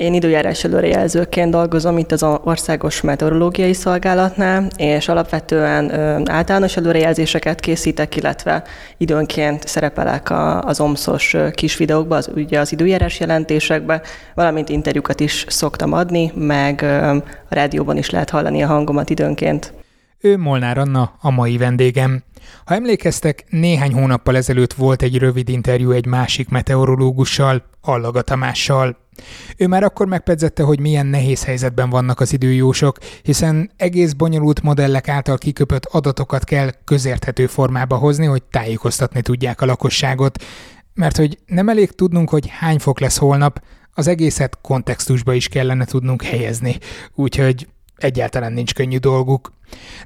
Én időjárás előrejelzőként dolgozom itt az Országos Meteorológiai Szolgálatnál, és alapvetően általános előrejelzéseket készítek, illetve időnként szerepelek az omszos kis videókban, az, ugye az időjárás jelentésekbe, valamint interjúkat is szoktam adni, meg a rádióban is lehet hallani a hangomat időnként. Ő Molnár Anna, a mai vendégem. Ha emlékeztek, néhány hónappal ezelőtt volt egy rövid interjú egy másik meteorológussal, Allaga Tamással. Ő már akkor megpedzette, hogy milyen nehéz helyzetben vannak az időjósok, hiszen egész bonyolult modellek által kiköpött adatokat kell közérthető formába hozni, hogy tájékoztatni tudják a lakosságot. Mert hogy nem elég tudnunk, hogy hány fok lesz holnap, az egészet kontextusba is kellene tudnunk helyezni. Úgyhogy egyáltalán nincs könnyű dolguk.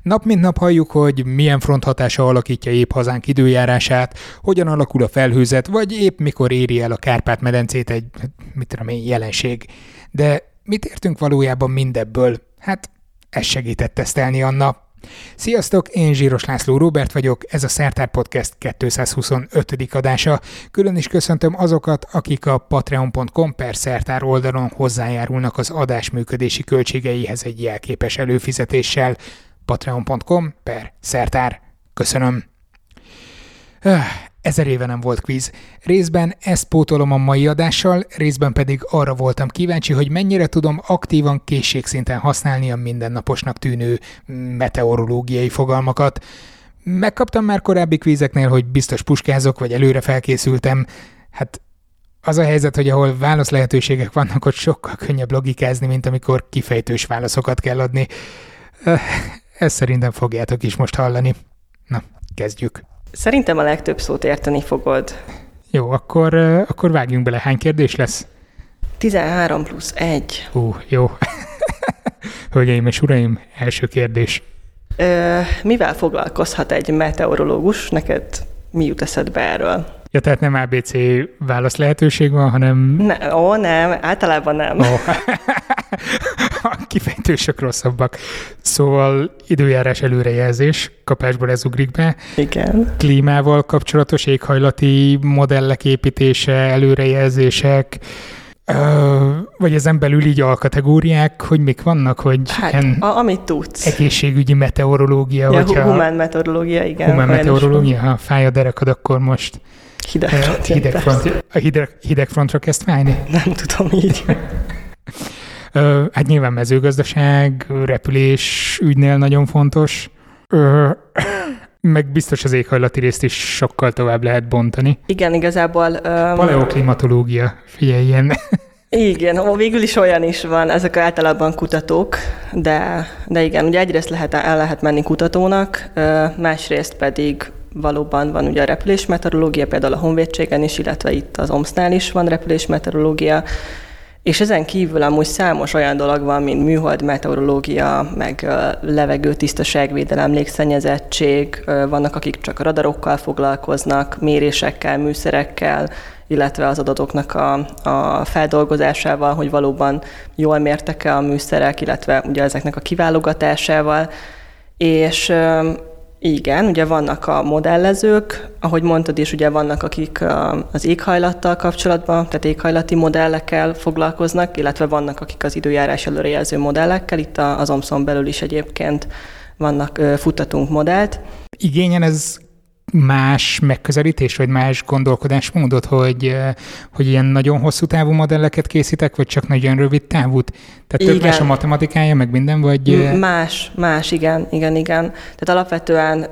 Nap mint nap halljuk, hogy milyen front hatása alakítja épp hazánk időjárását, hogyan alakul a felhőzet, vagy épp mikor éri el a Kárpát-medencét egy, mit tudom én, jelenség. De mit értünk valójában mindebből? Hát ez segített tesztelni Anna. Sziasztok, én Zsíros László Robert vagyok, ez a Szertár Podcast 225. adása. Külön is köszöntöm azokat, akik a patreon.com per Szertár oldalon hozzájárulnak az adás működési költségeihez egy jelképes előfizetéssel. patreon.com per Szertár. Köszönöm. Ezer éve nem volt kvíz. Részben ezt pótolom a mai adással, részben pedig arra voltam kíváncsi, hogy mennyire tudom aktívan készségszinten használni a mindennaposnak tűnő meteorológiai fogalmakat. Megkaptam már korábbi kvízeknél, hogy biztos puskázok, vagy előre felkészültem. Hát az a helyzet, hogy ahol válasz lehetőségek vannak, ott sokkal könnyebb logikázni, mint amikor kifejtős válaszokat kell adni. Ezt szerintem fogjátok is most hallani. Na, kezdjük. Szerintem a legtöbb szót érteni fogod. Jó, akkor, akkor vágjunk bele. Hány kérdés lesz? 13 plusz 1. Ú, jó. Hölgyeim és uraim, első kérdés. Ö, mivel foglalkozhat egy meteorológus? Neked mi jut eszedbe erről? Ja, tehát nem ABC válasz lehetőség van, hanem... Ne, ó, nem, általában nem. Ó. a kifejtősök rosszabbak. Szóval időjárás előrejelzés, kapásból ez ugrik be. Igen. Klímával kapcsolatos éghajlati modellek építése, előrejelzések, Ö, vagy ezen belül így alkategóriák, hogy mik vannak, hogy hát, ilyen a, amit tudsz. Egészségügyi meteorológia. Ja, hogyha, humán meteorológia, igen. Humán meteorológia, ha fáj a derekad, akkor most hideg, hideg, front, a hideg, hideg frontra kezd fájni? Nem tudom így. Hát nyilván mezőgazdaság, repülés ügynél nagyon fontos. Meg biztos az éghajlati részt is sokkal tovább lehet bontani. Igen, igazából... Um... Paleoklimatológia, figyelj, ilyen. Igen, végül is olyan is van, ezek általában kutatók, de, de igen, ugye egyrészt lehet, el lehet menni kutatónak, másrészt pedig valóban van ugye a repülésmeteorológia, például a Honvédségen is, illetve itt az OMSZ-nál is van repülésmeteorológia, és ezen kívül amúgy számos olyan dolog van, mint műhold meteorológia, meg levegő tisztaságvédelem, légszennyezettség, vannak akik csak radarokkal foglalkoznak, mérésekkel, műszerekkel, illetve az adatoknak a, a feldolgozásával, hogy valóban jól mértek-e a műszerek, illetve ugye ezeknek a kiválogatásával. És igen, ugye vannak a modellezők, ahogy mondtad is, ugye vannak, akik az éghajlattal kapcsolatban, tehát éghajlati modellekkel foglalkoznak, illetve vannak, akik az időjárás előrejelző modellekkel, itt az OMSZon belül is egyébként vannak, futtatunk modellt. Igényen ez más megközelítés, vagy más gondolkodásmódot, hogy, hogy ilyen nagyon hosszú távú modelleket készítek, vagy csak nagyon rövid távút? Tehát több más a matematikája, meg minden, vagy... Más, más, igen, igen, igen. Tehát alapvetően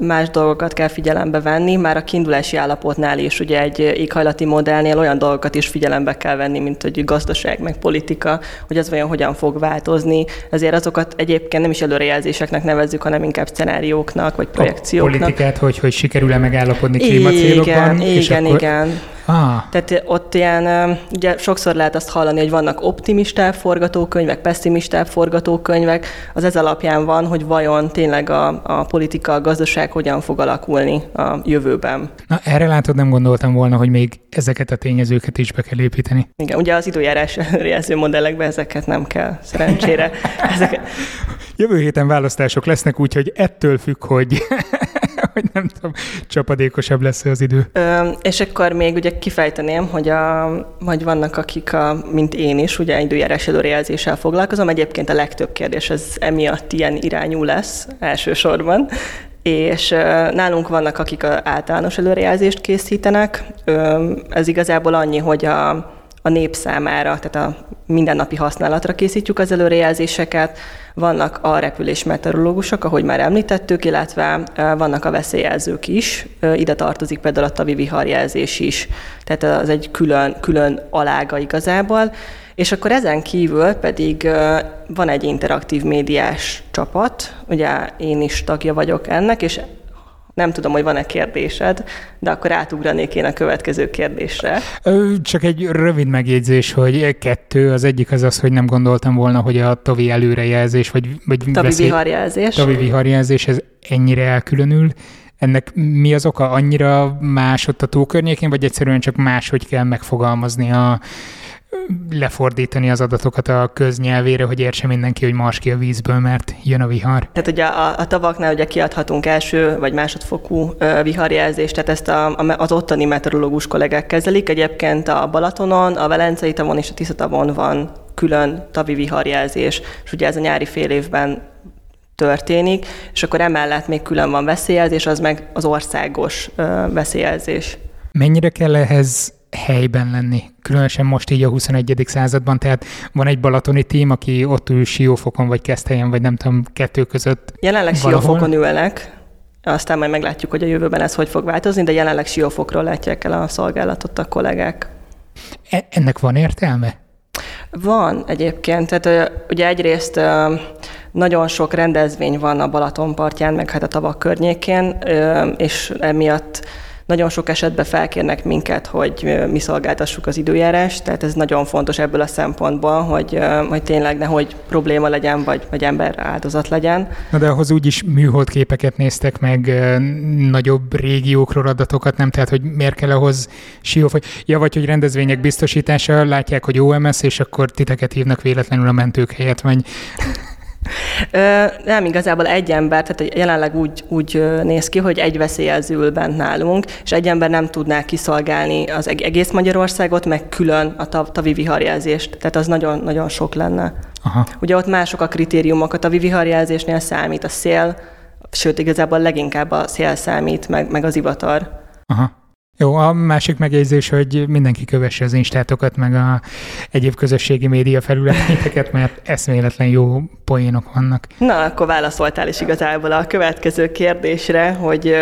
más dolgokat kell figyelembe venni, már a kiindulási állapotnál is, ugye egy éghajlati modellnél olyan dolgokat is figyelembe kell venni, mint hogy gazdaság, meg politika, hogy az vajon hogyan fog változni. Ezért azokat egyébként nem is előrejelzéseknek nevezzük, hanem inkább szenárióknak, vagy projekcióknak. A politikát, hogy, hogy sikerül-e megállapodni klímacélokban. Igen, és igen, akkor... igen. Ah. Tehát ott ilyen, ugye sokszor lehet azt hallani, hogy vannak optimistább forgatókönyvek, pessimistább forgatókönyvek. Az ez alapján van, hogy vajon tényleg a, a politika, a gazdaság hogyan fog alakulni a jövőben. Na erre látod, nem gondoltam volna, hogy még ezeket a tényezőket is be kell építeni. Igen, ugye az időjárás jelző modellekben ezeket nem kell, szerencsére. Ezeket... Jövő héten választások lesznek, úgyhogy ettől függ, hogy hogy nem tudom, csapadékosabb lesz az idő. Ö, és akkor még ugye kifejteném, hogy, a, hogy vannak akik, a, mint én is, ugye időjárás előrejelzéssel foglalkozom. Egyébként a legtöbb kérdés az emiatt ilyen irányú lesz elsősorban és nálunk vannak, akik általános előrejelzést készítenek. Ez igazából annyi, hogy a, a nép számára, tehát a mindennapi használatra készítjük az előrejelzéseket. Vannak a repülés meteorológusok, ahogy már említettük, illetve vannak a veszélyjelzők is. Ide tartozik például a tavi viharjelzés is, tehát az egy külön, külön alága igazából. És akkor ezen kívül pedig van egy interaktív médiás csapat, ugye én is tagja vagyok ennek, és nem tudom, hogy van-e kérdésed, de akkor átugranék én a következő kérdésre. Csak egy rövid megjegyzés, hogy kettő, az egyik az az, hogy nem gondoltam volna, hogy a tavi előrejelzés, vagy, vagy tavi veszély, viharjelzés. Tavi viharjelzés, ez ennyire elkülönül. Ennek mi az oka? Annyira más ott a tó környékén, vagy egyszerűen csak máshogy kell megfogalmazni a, lefordítani az adatokat a köznyelvére, hogy értse mindenki, hogy mars ki a vízből, mert jön a vihar. Tehát ugye a, a tavaknál ugye kiadhatunk első vagy másodfokú viharjelzést, tehát ezt a, az ottani meteorológus kollégák kezelik. Egyébként a Balatonon, a Velencei tavon és a Tiszatavon van külön tavi viharjelzés, és ugye ez a nyári fél évben történik, és akkor emellett még külön van veszélyjelzés, az meg az országos veszélyjelzés. Mennyire kell ehhez helyben lenni, különösen most így a 21. században, tehát van egy balatoni tím, aki ott ül Siófokon, vagy Keszthelyen, vagy nem tudom, kettő között Jelenleg valahol. Siófokon ülnek, aztán majd meglátjuk, hogy a jövőben ez hogy fog változni, de jelenleg Siófokról látják el a szolgálatot a kollégák. E- ennek van értelme? Van egyébként, tehát ugye egyrészt nagyon sok rendezvény van a Balaton partján, meg hát a tavak környékén, és emiatt nagyon sok esetben felkérnek minket, hogy mi szolgáltassuk az időjárást, tehát ez nagyon fontos ebből a szempontból, hogy, hogy tényleg nehogy probléma legyen, vagy, vagy ember áldozat legyen. Na de ahhoz úgyis műholdképeket néztek meg, nagyobb régiókról adatokat, nem? Tehát, hogy miért kell ahhoz siófoly? Ja, vagy hogy rendezvények biztosítása, látják, hogy OMS, és akkor titeket hívnak véletlenül a mentők helyett, vagy nem, igazából egy ember, tehát jelenleg úgy, úgy néz ki, hogy egy veszélyező ül bent nálunk, és egy ember nem tudná kiszolgálni az egész Magyarországot, meg külön a tavi viharjelzést. Tehát az nagyon-nagyon sok lenne. Aha. Ugye ott mások a kritériumok, a tavi viharjelzésnél számít a szél, sőt, igazából leginkább a szél számít, meg, meg az ivatar. Aha. Jó, a másik megjegyzés, hogy mindenki kövesse az instátokat, meg a egyéb közösségi média felületeket, mert eszméletlen jó poénok vannak. Na, akkor válaszoltál is igazából a következő kérdésre, hogy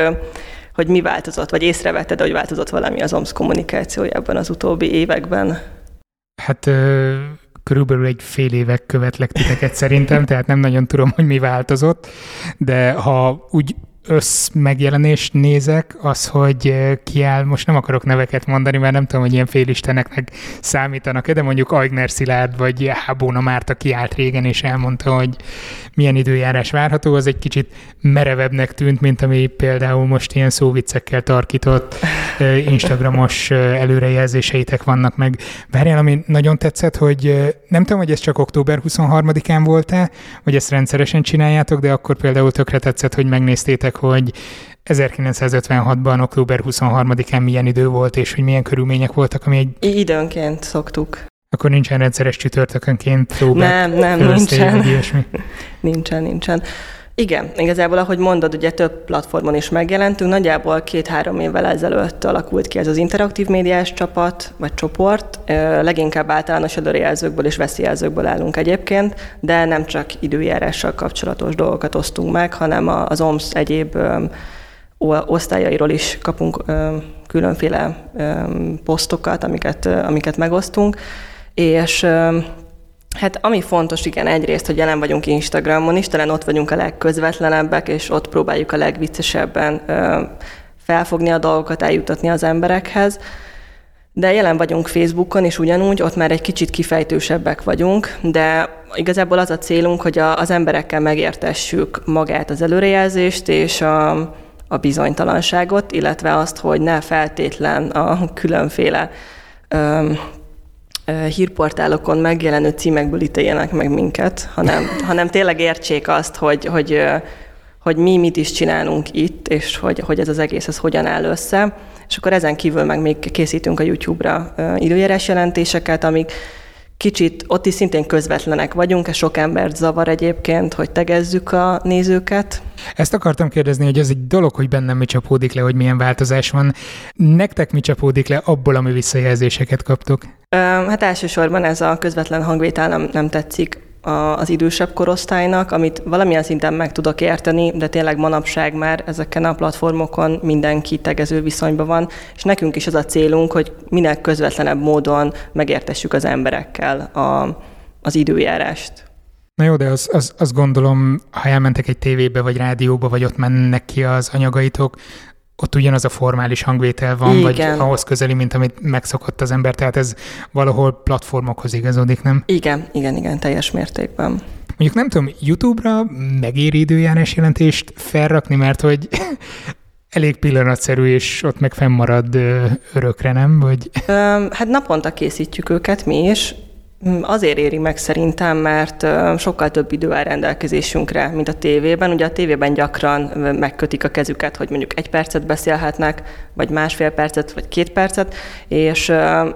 hogy mi változott, vagy észrevetted, hogy változott valami az OMSZ kommunikációjában az utóbbi években? Hát körülbelül egy fél évek követlek titeket szerintem, tehát nem nagyon tudom, hogy mi változott, de ha úgy össz megjelenést nézek, az, hogy kiáll, most nem akarok neveket mondani, mert nem tudom, hogy ilyen félisteneknek számítanak de mondjuk Aigner Szilárd vagy Hábóna Márta kiállt régen, és elmondta, hogy milyen időjárás várható, az egy kicsit merevebbnek tűnt, mint ami például most ilyen szóviccekkel tarkított Instagramos előrejelzéseitek vannak meg. Várjál, ami nagyon tetszett, hogy nem tudom, hogy ez csak október 23-án volt-e, vagy ezt rendszeresen csináljátok, de akkor például tökre tetszett, hogy megnéztétek, hogy 1956-ban, október 23-án milyen idő volt, és hogy milyen körülmények voltak, ami egy... Időnként szoktuk. Akkor nincsen rendszeres csütörtökönként próbál. Nem, nem, nincsen. nincsen, nincsen. Igen, igazából, ahogy mondod, ugye több platformon is megjelentünk. Nagyjából két-három évvel ezelőtt alakult ki ez az interaktív médiás csapat, vagy csoport. Leginkább általános előrejelzőkből és veszélyjelzőkből állunk egyébként, de nem csak időjárással kapcsolatos dolgokat osztunk meg, hanem az OMS egyéb osztályairól is kapunk különféle posztokat, amiket, amiket megosztunk, és Hát ami fontos, igen, egyrészt, hogy jelen vagyunk Instagramon is, talán ott vagyunk a legközvetlenebbek, és ott próbáljuk a legviccesebben ö, felfogni a dolgokat, eljutatni az emberekhez. De jelen vagyunk Facebookon is ugyanúgy, ott már egy kicsit kifejtősebbek vagyunk, de igazából az a célunk, hogy a, az emberekkel megértessük magát az előrejelzést és a, a bizonytalanságot, illetve azt, hogy ne feltétlen a különféle ö, hírportálokon megjelenő címekből ítéljenek meg minket, hanem, hanem tényleg értsék azt, hogy, hogy, hogy mi mit is csinálunk itt, és hogy, hogy ez az egész ez hogyan áll össze. És akkor ezen kívül meg még készítünk a YouTube-ra időjárás jelentéseket, amik kicsit ott is szintén közvetlenek vagyunk, ez sok embert zavar egyébként, hogy tegezzük a nézőket. Ezt akartam kérdezni, hogy ez egy dolog, hogy bennem mi csapódik le, hogy milyen változás van. Nektek mi csapódik le abból, ami visszajelzéseket kaptok? Hát elsősorban ez a közvetlen hangvétel nem, nem tetszik az idősebb korosztálynak, amit valamilyen szinten meg tudok érteni, de tényleg manapság már ezeken a platformokon mindenki tegező viszonyban van, és nekünk is az a célunk, hogy minél közvetlenebb módon megértessük az emberekkel a, az időjárást. Na jó, de az, az, azt gondolom, ha elmentek egy tévébe vagy rádióba, vagy ott mennek ki az anyagaitok, ott ugyanaz a formális hangvétel van, Igen. vagy ahhoz közeli, mint amit megszokott az ember, tehát ez valahol platformokhoz igazodik, nem? Igen, igen, igen, teljes mértékben. Mondjuk nem tudom, YouTube-ra megéri időjárás jelentést felrakni, mert hogy elég pillanatszerű, és ott meg fennmarad örökre, nem? Vagy... Hát naponta készítjük őket mi is, azért éri meg szerintem, mert sokkal több idő áll rendelkezésünkre, mint a tévében. Ugye a tévében gyakran megkötik a kezüket, hogy mondjuk egy percet beszélhetnek, vagy másfél percet, vagy két percet, és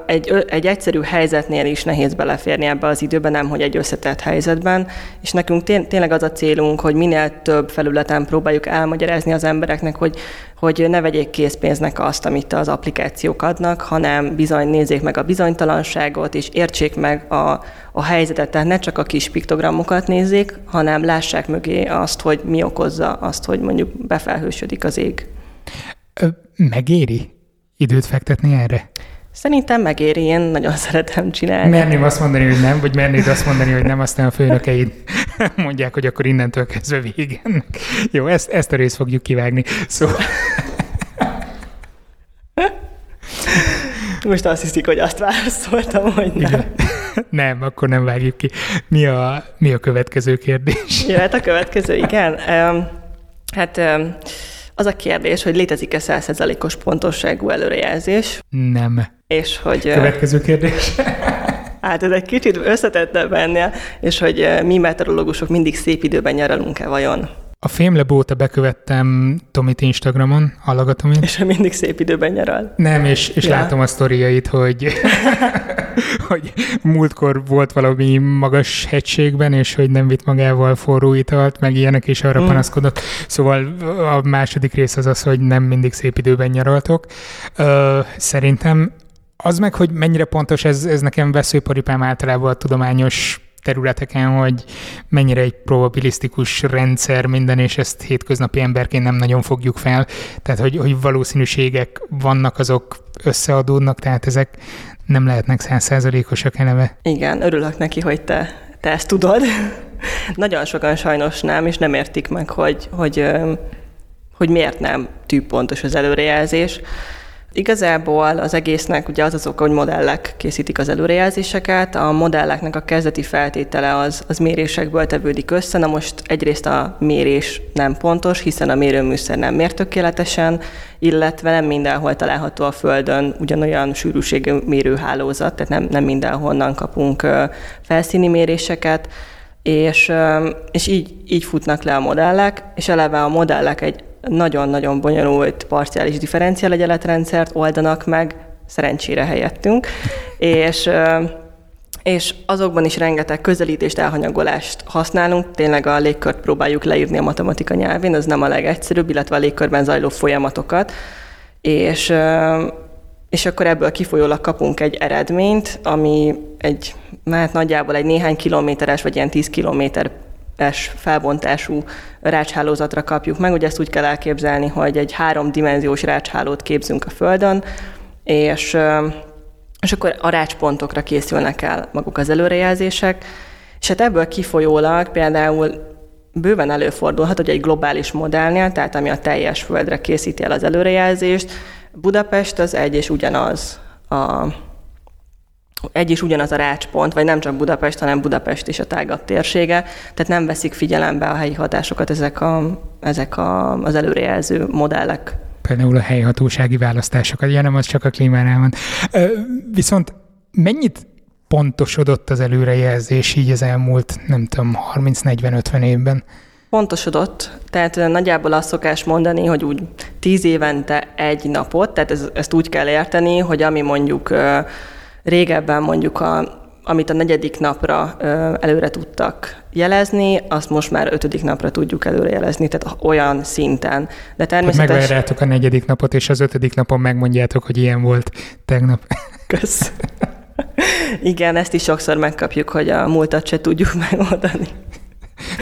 egy, egy egyszerű helyzetnél is nehéz beleférni ebbe az időbe, nem hogy egy összetett helyzetben. És nekünk tényleg az a célunk, hogy minél több felületen próbáljuk elmagyarázni az embereknek, hogy hogy ne vegyék készpénznek azt, amit az applikációk adnak, hanem bizony nézzék meg a bizonytalanságot, és értsék meg a, a helyzetet. Tehát ne csak a kis piktogramokat nézzék, hanem lássák mögé azt, hogy mi okozza azt, hogy mondjuk befelhősödik az ég. Megéri időt fektetni erre? Szerintem megéri, én nagyon szeretem csinálni. Merném azt mondani, hogy nem, vagy mernéd azt mondani, hogy nem, aztán a főnökeid mondják, hogy akkor innentől kezdve végen. Jó, ezt, ezt a részt fogjuk kivágni. Szóval... Most azt hiszik, hogy azt válaszoltam, hogy nem. Igen. Nem, akkor nem vágjuk ki. Mi a, mi a következő kérdés? Jöhet a következő, igen. Um, hát um, az a kérdés, hogy létezik-e 100%-os pontosságú előrejelzés? Nem. És hogy... Következő kérdés. Hát ez egy kicsit összetettebb ennél, és hogy mi meteorológusok mindig szép időben nyaralunk-e vajon? A Fémleb óta bekövettem Tomit Instagramon, Allagatomit. És mindig szép időben nyaral. Nem, és, és ja. látom a sztoriait, hogy, hogy múltkor volt valami magas hegységben, és hogy nem vitt magával forró italt, meg ilyenek, és arra mm. panaszkodott. Szóval a második rész az az, hogy nem mindig szép időben nyaraltok. Ö, szerintem az meg, hogy mennyire pontos, ez, ez nekem veszőparipám általában a tudományos területeken, hogy mennyire egy probabilisztikus rendszer minden, és ezt hétköznapi emberként nem nagyon fogjuk fel. Tehát, hogy, hogy valószínűségek vannak, azok összeadódnak, tehát ezek nem lehetnek százszázalékosak eleve. Igen, örülök neki, hogy te, te ezt tudod. nagyon sokan sajnos nem, és nem értik meg, hogy, hogy, hogy miért nem tűpontos az előrejelzés. Igazából az egésznek ugye az az oka, hogy modellek készítik az előrejelzéseket. A modelleknek a kezdeti feltétele az, az mérésekből tevődik össze. Na most egyrészt a mérés nem pontos, hiszen a mérőműszer nem mér tökéletesen, illetve nem mindenhol található a Földön ugyanolyan sűrűségű mérőhálózat, tehát nem, nem mindenhonnan kapunk felszíni méréseket és, és így, így futnak le a modellek, és eleve a modellek egy nagyon-nagyon bonyolult parciális differenciál egyenletrendszert oldanak meg, szerencsére helyettünk, és és azokban is rengeteg közelítést, elhanyagolást használunk, tényleg a légkört próbáljuk leírni a matematika nyelvén, ez nem a legegyszerűbb, illetve a légkörben zajló folyamatokat, és, és akkor ebből kifolyólag kapunk egy eredményt, ami egy, hát nagyjából egy néhány kilométeres, vagy ilyen 10 kilométer es felbontású rácshálózatra kapjuk meg. Ugye ezt úgy kell elképzelni, hogy egy háromdimenziós rácshálót képzünk a Földön, és, és akkor a rácspontokra készülnek el maguk az előrejelzések, és hát ebből kifolyólag például bőven előfordulhat, hogy egy globális modellnél, tehát ami a teljes Földre készíti el az előrejelzést, Budapest az egy és ugyanaz a egy is ugyanaz a rácspont, vagy nem csak Budapest, hanem Budapest és a tágabb térsége, tehát nem veszik figyelembe a helyi hatásokat ezek, a, ezek a, az előrejelző modellek. Például a helyhatósági választásokat, ja nem, az csak a klímánál van. Viszont mennyit pontosodott az előrejelzés így az elmúlt, nem tudom, 30-40-50 évben? Pontosodott, tehát nagyjából azt szokás mondani, hogy úgy tíz évente egy napot, tehát ez, ezt úgy kell érteni, hogy ami mondjuk régebben mondjuk a amit a negyedik napra előre tudtak jelezni, azt most már ötödik napra tudjuk előre jelezni, tehát olyan szinten. De természetesen... Megvárjátok a negyedik napot, és az ötödik napon megmondjátok, hogy ilyen volt tegnap. Kösz. Igen, ezt is sokszor megkapjuk, hogy a múltat se tudjuk megoldani.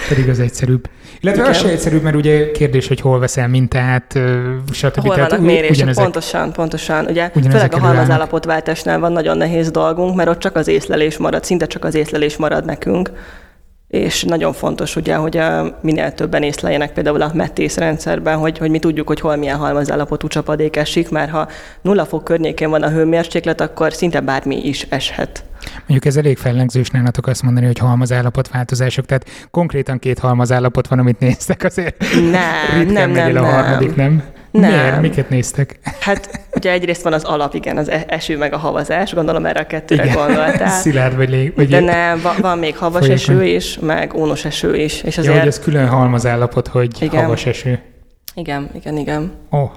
Pedig az egyszerűbb. Illetve Igen. az se egyszerűbb, mert ugye kérdés, hogy hol veszel mintát, stb. Hol vannak mérések, pontosan, pontosan. Ugye főleg a halmazállapotváltásnál van nagyon nehéz dolgunk, mert ott csak az észlelés marad, szinte csak az észlelés marad nekünk és nagyon fontos ugye, hogy a, minél többen észleljenek például a metész rendszerben, hogy, hogy mi tudjuk, hogy hol milyen halmazállapotú csapadék esik, mert ha nulla fok környékén van a hőmérséklet, akkor szinte bármi is eshet. Mondjuk ez elég fellengzős nálatok azt mondani, hogy halmazállapot változások, tehát konkrétan két halmazállapot van, amit néztek azért. Nem, nem, nem, nem. a harmadik, nem? Nem. Miért? Miket néztek? Hát ugye egyrészt van az alap, igen, az e- eső meg a havazás, gondolom erre a kettőre igen. gondoltál. Szilárd vagy lég. Vagy De nem, van, van még havas folyékony. eső is, meg ónos eső is. És azért... Ja, hogy ez külön halmazállapot, hogy igen. havas eső. Igen, igen, igen. Ó, oh,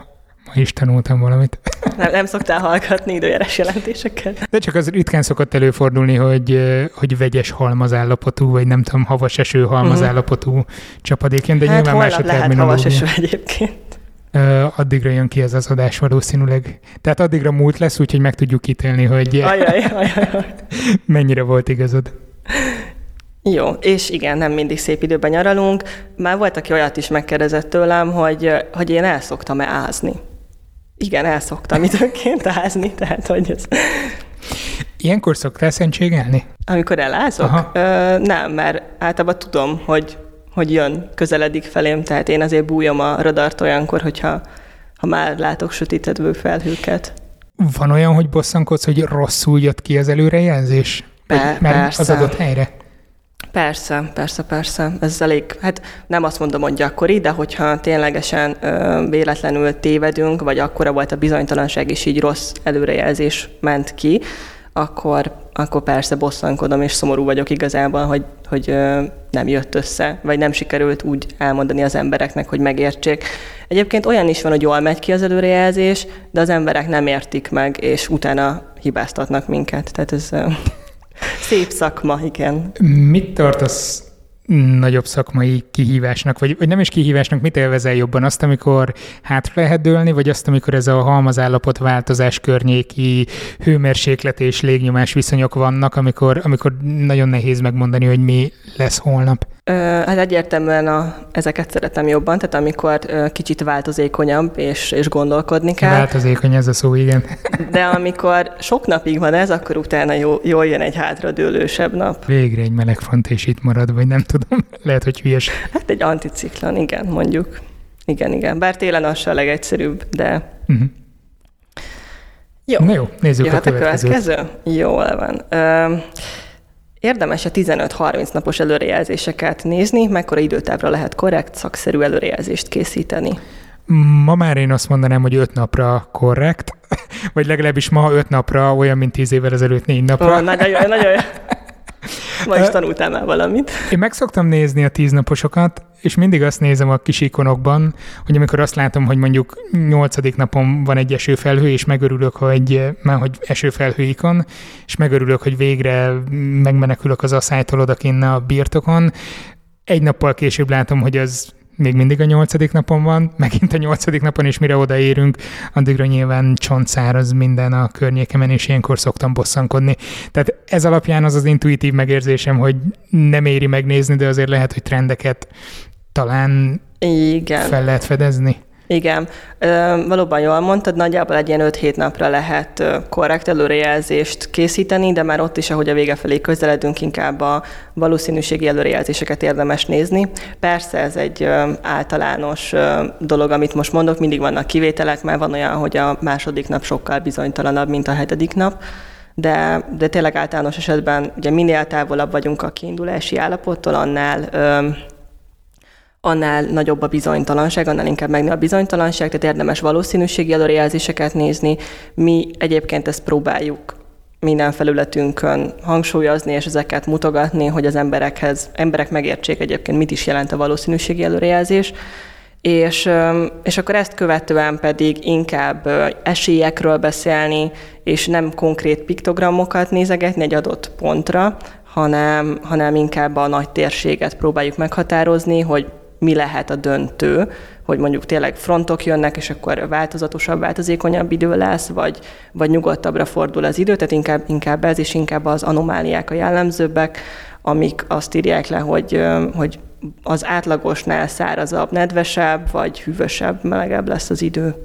ma is tanultam valamit. Nem, nem szoktál hallgatni időjárás jelentéseket. De csak az ritkán szokott előfordulni, hogy, hogy vegyes halmazállapotú, vagy nem tudom, havas eső halmazállapotú uh-huh. csapadékén, de hát nyilván más a lehet havas eső egyébként addigra jön ki ez az adás valószínűleg. Tehát addigra múlt lesz, úgyhogy meg tudjuk ítélni, hogy ajaj, ajaj. mennyire volt igazad. Jó, és igen, nem mindig szép időben nyaralunk. Már volt, aki olyat is megkérdezett tőlem, hogy, hogy én el szoktam-e ázni. Igen, el szoktam időnként ázni, tehát hogy ez... Ilyenkor szoktál szentségelni? Amikor elázok? Ö, nem, mert általában tudom, hogy hogy jön, közeledik felém, tehát én azért bújom a radart olyankor, hogyha ha már látok sötétedő felhőket. Van olyan, hogy bosszankodsz, hogy rosszul jött ki az előrejelzés? Be, mert persze. az adott helyre? Persze, persze, persze. Ez elég, hát nem azt mondom, hogy gyakori, de hogyha ténylegesen ö, véletlenül tévedünk, vagy akkora volt a bizonytalanság, és így rossz előrejelzés ment ki, akkor, akkor persze bosszankodom, és szomorú vagyok igazából, hogy, hogy nem jött össze, vagy nem sikerült úgy elmondani az embereknek, hogy megértsék. Egyébként olyan is van, hogy jól megy ki az előrejelzés, de az emberek nem értik meg, és utána hibáztatnak minket. Tehát ez szép szakma, igen. Mit tartasz nagyobb szakmai kihívásnak, vagy, vagy nem is kihívásnak, mit élvezel jobban? Azt, amikor hátra lehet dőlni, vagy azt, amikor ez a halmazállapot változás környéki hőmérséklet és légnyomás viszonyok vannak, amikor, amikor nagyon nehéz megmondani, hogy mi lesz holnap? Hát egyértelműen a, ezeket szeretem jobban, tehát amikor kicsit változékonyabb és, és gondolkodni kell. Változékony ez a szó, igen. De amikor sok napig van ez, akkor utána jó, jól jön egy hátradőlősebb nap. Végre egy meleg front, és itt marad, vagy nem tudom. Lehet, hogy hülyes. Hát egy anticiklon, igen, mondjuk. Igen, igen. Bár télen az a legegyszerűbb, de... Uh-huh. Jó. Na jó, nézzük Jöhet a következőt. a következő? Jól van. Uh, Érdemes a 15-30 napos előrejelzéseket nézni, mekkora időtávra lehet korrekt, szakszerű előrejelzést készíteni. Ma már én azt mondanám, hogy 5 napra korrekt, vagy legalábbis ma 5 napra olyan, mint 10 évvel ezelőtt 4 napra. Oh, nagyon jó, nagyon jó. Ma is tanultál már valamit. Én meg szoktam nézni a tíznaposokat, és mindig azt nézem a kis ikonokban, hogy amikor azt látom, hogy mondjuk nyolcadik napon van egy esőfelhő, és megörülök, hogy már hogy esőfelhő ikon, és megörülök, hogy végre megmenekülök az asszálytól odakinn a birtokon, egy nappal később látom, hogy az még mindig a nyolcadik napon van, megint a nyolcadik napon, és mire odaérünk, addigra nyilván csontszáraz minden a környékemen, és ilyenkor szoktam bosszankodni. Tehát ez alapján az az intuitív megérzésem, hogy nem éri megnézni, de azért lehet, hogy trendeket talán Igen. fel lehet fedezni. Igen, valóban jól mondtad, nagyjából egy ilyen 5-7 napra lehet korrekt előrejelzést készíteni, de már ott is, ahogy a vége felé közeledünk, inkább a valószínűségi előrejelzéseket érdemes nézni. Persze ez egy általános dolog, amit most mondok, mindig vannak kivételek, mert van olyan, hogy a második nap sokkal bizonytalanabb, mint a hetedik nap, de, de tényleg általános esetben ugye minél távolabb vagyunk a kiindulási állapottól, annál annál nagyobb a bizonytalanság, annál inkább megnő a bizonytalanság, tehát érdemes valószínűségi előrejelzéseket nézni. Mi egyébként ezt próbáljuk minden felületünkön hangsúlyozni és ezeket mutogatni, hogy az emberekhez, emberek megértsék egyébként, mit is jelent a valószínűségi előrejelzés, és, és akkor ezt követően pedig inkább esélyekről beszélni, és nem konkrét piktogramokat nézegetni egy adott pontra, hanem, hanem inkább a nagy térséget próbáljuk meghatározni, hogy mi lehet a döntő, hogy mondjuk tényleg frontok jönnek, és akkor változatosabb, változékonyabb idő lesz, vagy, vagy nyugodtabbra fordul az idő, tehát inkább, inkább ez, és inkább az anomáliák a jellemzőbbek, amik azt írják le, hogy, hogy az átlagosnál szárazabb, nedvesebb, vagy hűvösebb, melegebb lesz az idő.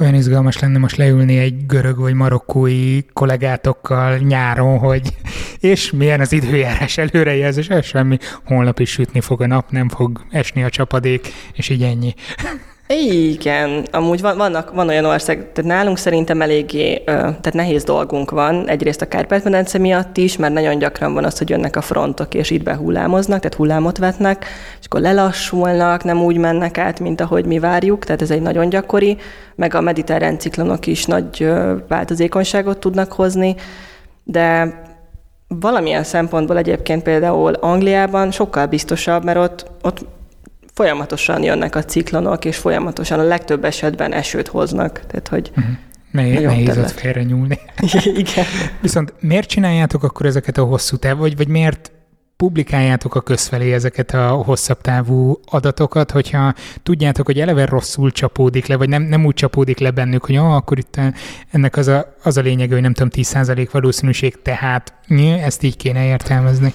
Olyan izgalmas lenne most leülni egy görög vagy marokkói kollégátokkal nyáron, hogy és milyen az időjárás előrejelzés, ez semmi, holnap is sütni fog a nap, nem fog esni a csapadék, és így ennyi. Igen, amúgy van, vannak, van olyan ország, tehát nálunk szerintem eléggé, tehát nehéz dolgunk van, egyrészt a Kárpát-medence miatt is, mert nagyon gyakran van az, hogy jönnek a frontok, és itt behullámoznak, tehát hullámot vetnek, és akkor lelassulnak, nem úgy mennek át, mint ahogy mi várjuk, tehát ez egy nagyon gyakori, meg a mediterrán ciklonok is nagy változékonyságot tudnak hozni, de valamilyen szempontból egyébként például Angliában sokkal biztosabb, mert ott, ott folyamatosan jönnek a ciklonok, és folyamatosan a legtöbb esetben esőt hoznak. Tehát, hogy uh-huh. Nehéz, nehéz ott félre nyúlni. Igen. Viszont miért csináljátok akkor ezeket a hosszú távú, vagy, vagy miért publikáljátok a közfelé ezeket a hosszabb távú adatokat, hogyha tudjátok, hogy eleve rosszul csapódik le, vagy nem, nem úgy csapódik le bennük, hogy ah, akkor itt ennek az a, az a lényeg, hogy nem tudom, 10% valószínűség, tehát ezt így kéne értelmezni.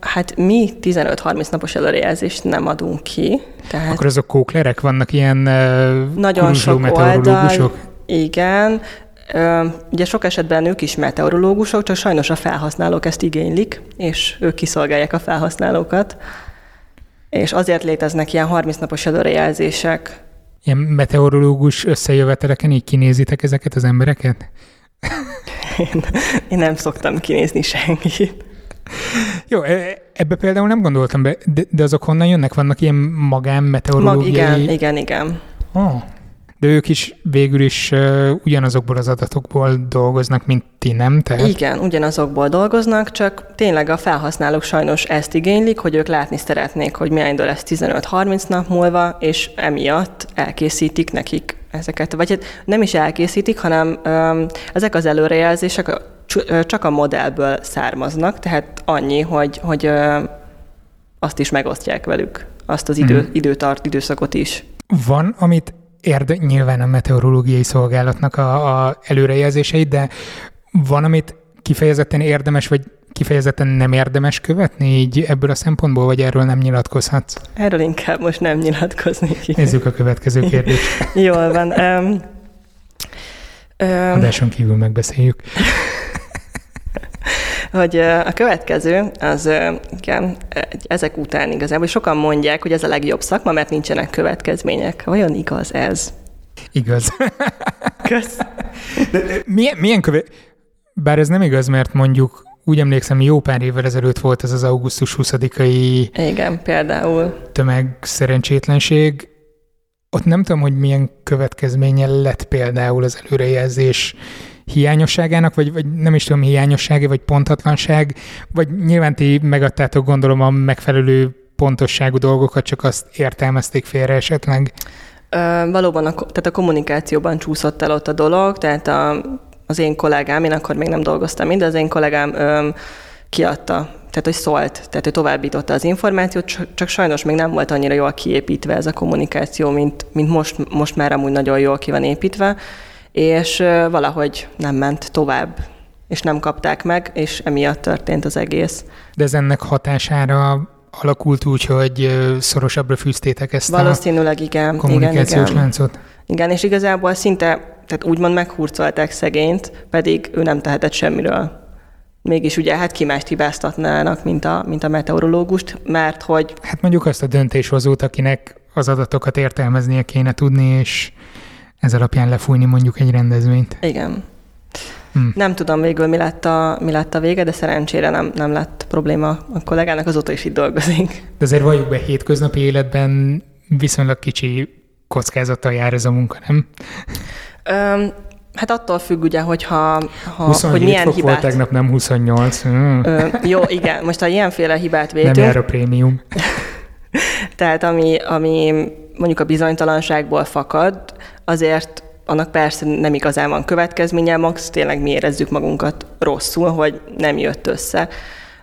Hát mi 15-30 napos előrejelzést nem adunk ki. Tehát Akkor azok kóklerek vannak, ilyen nagyon sok oldal, igen. Ugye sok esetben ők is meteorológusok, csak sajnos a felhasználók ezt igénylik, és ők kiszolgálják a felhasználókat. És azért léteznek ilyen 30 napos előrejelzések. Ilyen meteorológus összejöveteleken így kinézitek ezeket az embereket? én, én nem szoktam kinézni senkit. Jó, ebbe például nem gondoltam be, de, de azok honnan jönnek? Vannak ilyen magán meteorológiai... Mag, igen, igen, igen. Oh. De ők is végül is uh, ugyanazokból az adatokból dolgoznak, mint ti, nem? Tehát... Igen, ugyanazokból dolgoznak, csak tényleg a felhasználók sajnos ezt igénylik, hogy ők látni szeretnék, hogy milyen idő lesz 15-30 nap múlva, és emiatt elkészítik nekik ezeket. Vagy hát nem is elkészítik, hanem um, ezek az előrejelzések csak a modellből származnak, tehát annyi, hogy, hogy azt is megosztják velük, azt az idő, mm. időtart, időszakot is. Van, amit érde, nyilván a meteorológiai szolgálatnak a, a előrejelzéseit, de van, amit kifejezetten érdemes, vagy kifejezetten nem érdemes követni így ebből a szempontból, vagy erről nem nyilatkozhatsz? Erről inkább most nem nyilatkoznék. Nézzük a következő kérdést. Jól van. Um, um, Adáson kívül megbeszéljük. Hogy a következő, az igen, ezek után igazából sokan mondják, hogy ez a legjobb szakma, mert nincsenek következmények. Vajon igaz ez? Igaz. Kösz. De, milyen, milyen köve... Bár ez nem igaz, mert mondjuk úgy emlékszem, jó pár évvel ezelőtt volt ez az augusztus 20-ai Igen, például. tömeg szerencsétlenség. Ott nem tudom, hogy milyen következménye lett például az előrejelzés hiányosságának, vagy, vagy nem is tudom, hiányossága, vagy pontatlanság, vagy nyilván ti megadtátok gondolom a megfelelő pontosságú dolgokat, csak azt értelmezték félre esetleg. Ö, valóban, a, tehát a kommunikációban csúszott el ott a dolog, tehát a, az én kollégám, én akkor még nem dolgoztam mind, de az én kollégám ö, kiadta, tehát hogy szólt, tehát hogy továbbította az információt, csak sajnos még nem volt annyira jól kiépítve ez a kommunikáció, mint, mint most, most már amúgy nagyon jól ki van építve, és valahogy nem ment tovább, és nem kapták meg, és emiatt történt az egész. De ez ennek hatására alakult úgy, hogy szorosabbra fűztétek ezt Valószínűleg igen. kommunikációs igen, igen. láncot? Igen, és igazából szinte, tehát úgymond meghurcolták szegényt, pedig ő nem tehetett semmiről. Mégis ugye hát ki mást hibáztatnának, mint a, mint a meteorológust, mert hogy... Hát mondjuk azt a döntéshozót, akinek az adatokat értelmeznie kéne tudni, és ez alapján lefújni mondjuk egy rendezvényt. Igen. Hmm. Nem tudom végül, mi lett, a, mi lett a vége, de szerencsére nem, nem lett probléma a kollégának, azóta is itt dolgozik. De azért valljuk be, hétköznapi életben viszonylag kicsi kockázattal jár ez a munka, nem? Öm, Hát attól függ ugye, hogy ha, ha 27 hogy milyen fok hibát... volt tegnap, nem 28. Mm. Ö, jó, igen, most ha ilyenféle hibát vétünk... Nem jár a prémium. Tehát ami, ami mondjuk a bizonytalanságból fakad, azért annak persze nem igazán van következménye, max tényleg mi érezzük magunkat rosszul, hogy nem jött össze.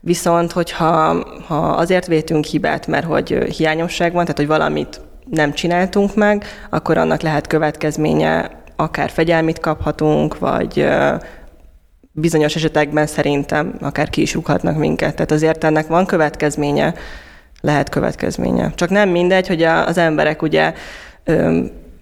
Viszont, hogyha ha azért vétünk hibát, mert hogy hiányosság van, tehát hogy valamit nem csináltunk meg, akkor annak lehet következménye, akár fegyelmit kaphatunk, vagy bizonyos esetekben szerintem akár ki is rúghatnak minket. Tehát azért ennek van következménye, lehet következménye. Csak nem mindegy, hogy az emberek ugye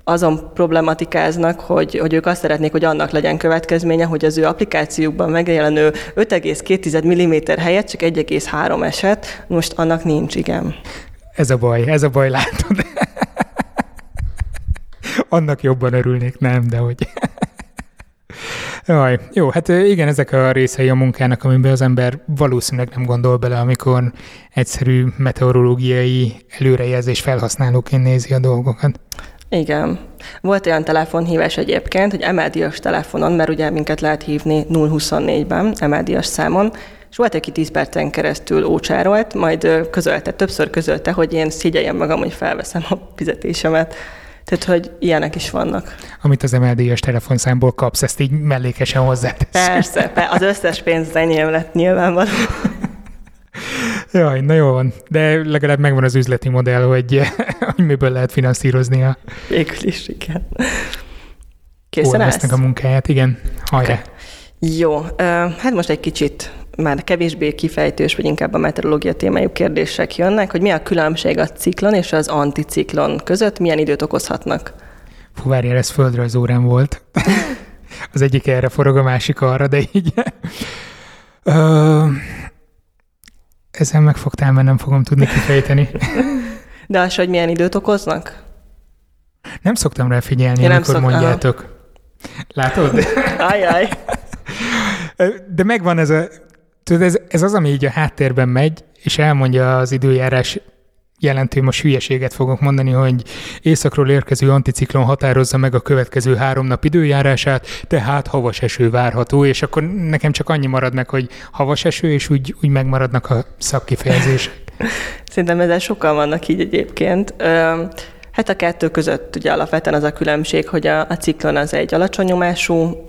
azon problematikáznak, hogy, hogy ők azt szeretnék, hogy annak legyen következménye, hogy az ő applikációkban megjelenő 5,2 mm helyett csak 1,3 eset, most annak nincs, igen. Ez a baj, ez a baj, látod. annak jobban örülnék, nem, de hogy... Jaj, jó, hát igen, ezek a részei a munkának, amiben az ember valószínűleg nem gondol bele, amikor egyszerű meteorológiai előrejelzés felhasználóként nézi a dolgokat. Igen. Volt olyan telefonhívás egyébként, hogy emeldias telefonon, mert ugye minket lehet hívni 024-ben, emeldias számon, és volt, aki 10 percen keresztül ócsárolt, majd közölte, többször közölte, hogy én szigyeljem magam, hogy felveszem a fizetésemet. Tehát, hogy ilyenek is vannak. Amit az MLD-es telefonszámból kapsz, ezt így mellékesen hozzátesz. Persze, az összes pénz enyém lett nyilvánvalóan. Jaj, na jó van. De legalább megvan az üzleti modell, hogy, hogy miből lehet finanszírozni a... Végül is, igen. Készen állsz? a munkáját, igen. Hajrá. Okay. Jó, hát most egy kicsit már kevésbé kifejtős, vagy inkább a meteorológia témájú kérdések jönnek, hogy mi a különbség a ciklon és az anticiklon között, milyen időt okozhatnak? Fú, várjál, ez földrajzórán volt. az egyik erre forog, a másik arra, de így... Ö, ezen megfogtál, mert nem fogom tudni kifejteni. De az, hogy milyen időt okoznak? Nem szoktam rá figyelni, Én amikor szok... mondjátok. Aha. Látod? Ajaj. De megvan ez a Tudod, ez, ez az, ami így a háttérben megy, és elmondja az időjárás jelentő, most hülyeséget fogok mondani, hogy északról érkező anticiklon határozza meg a következő három nap időjárását, tehát havas eső várható, és akkor nekem csak annyi marad meg, hogy havas eső, és úgy, úgy megmaradnak a szakkifejezések. Szerintem ezzel sokan vannak így egyébként. Hát a kettő között ugye alapvetően az a különbség, hogy a, a ciklon az egy alacsony nyomású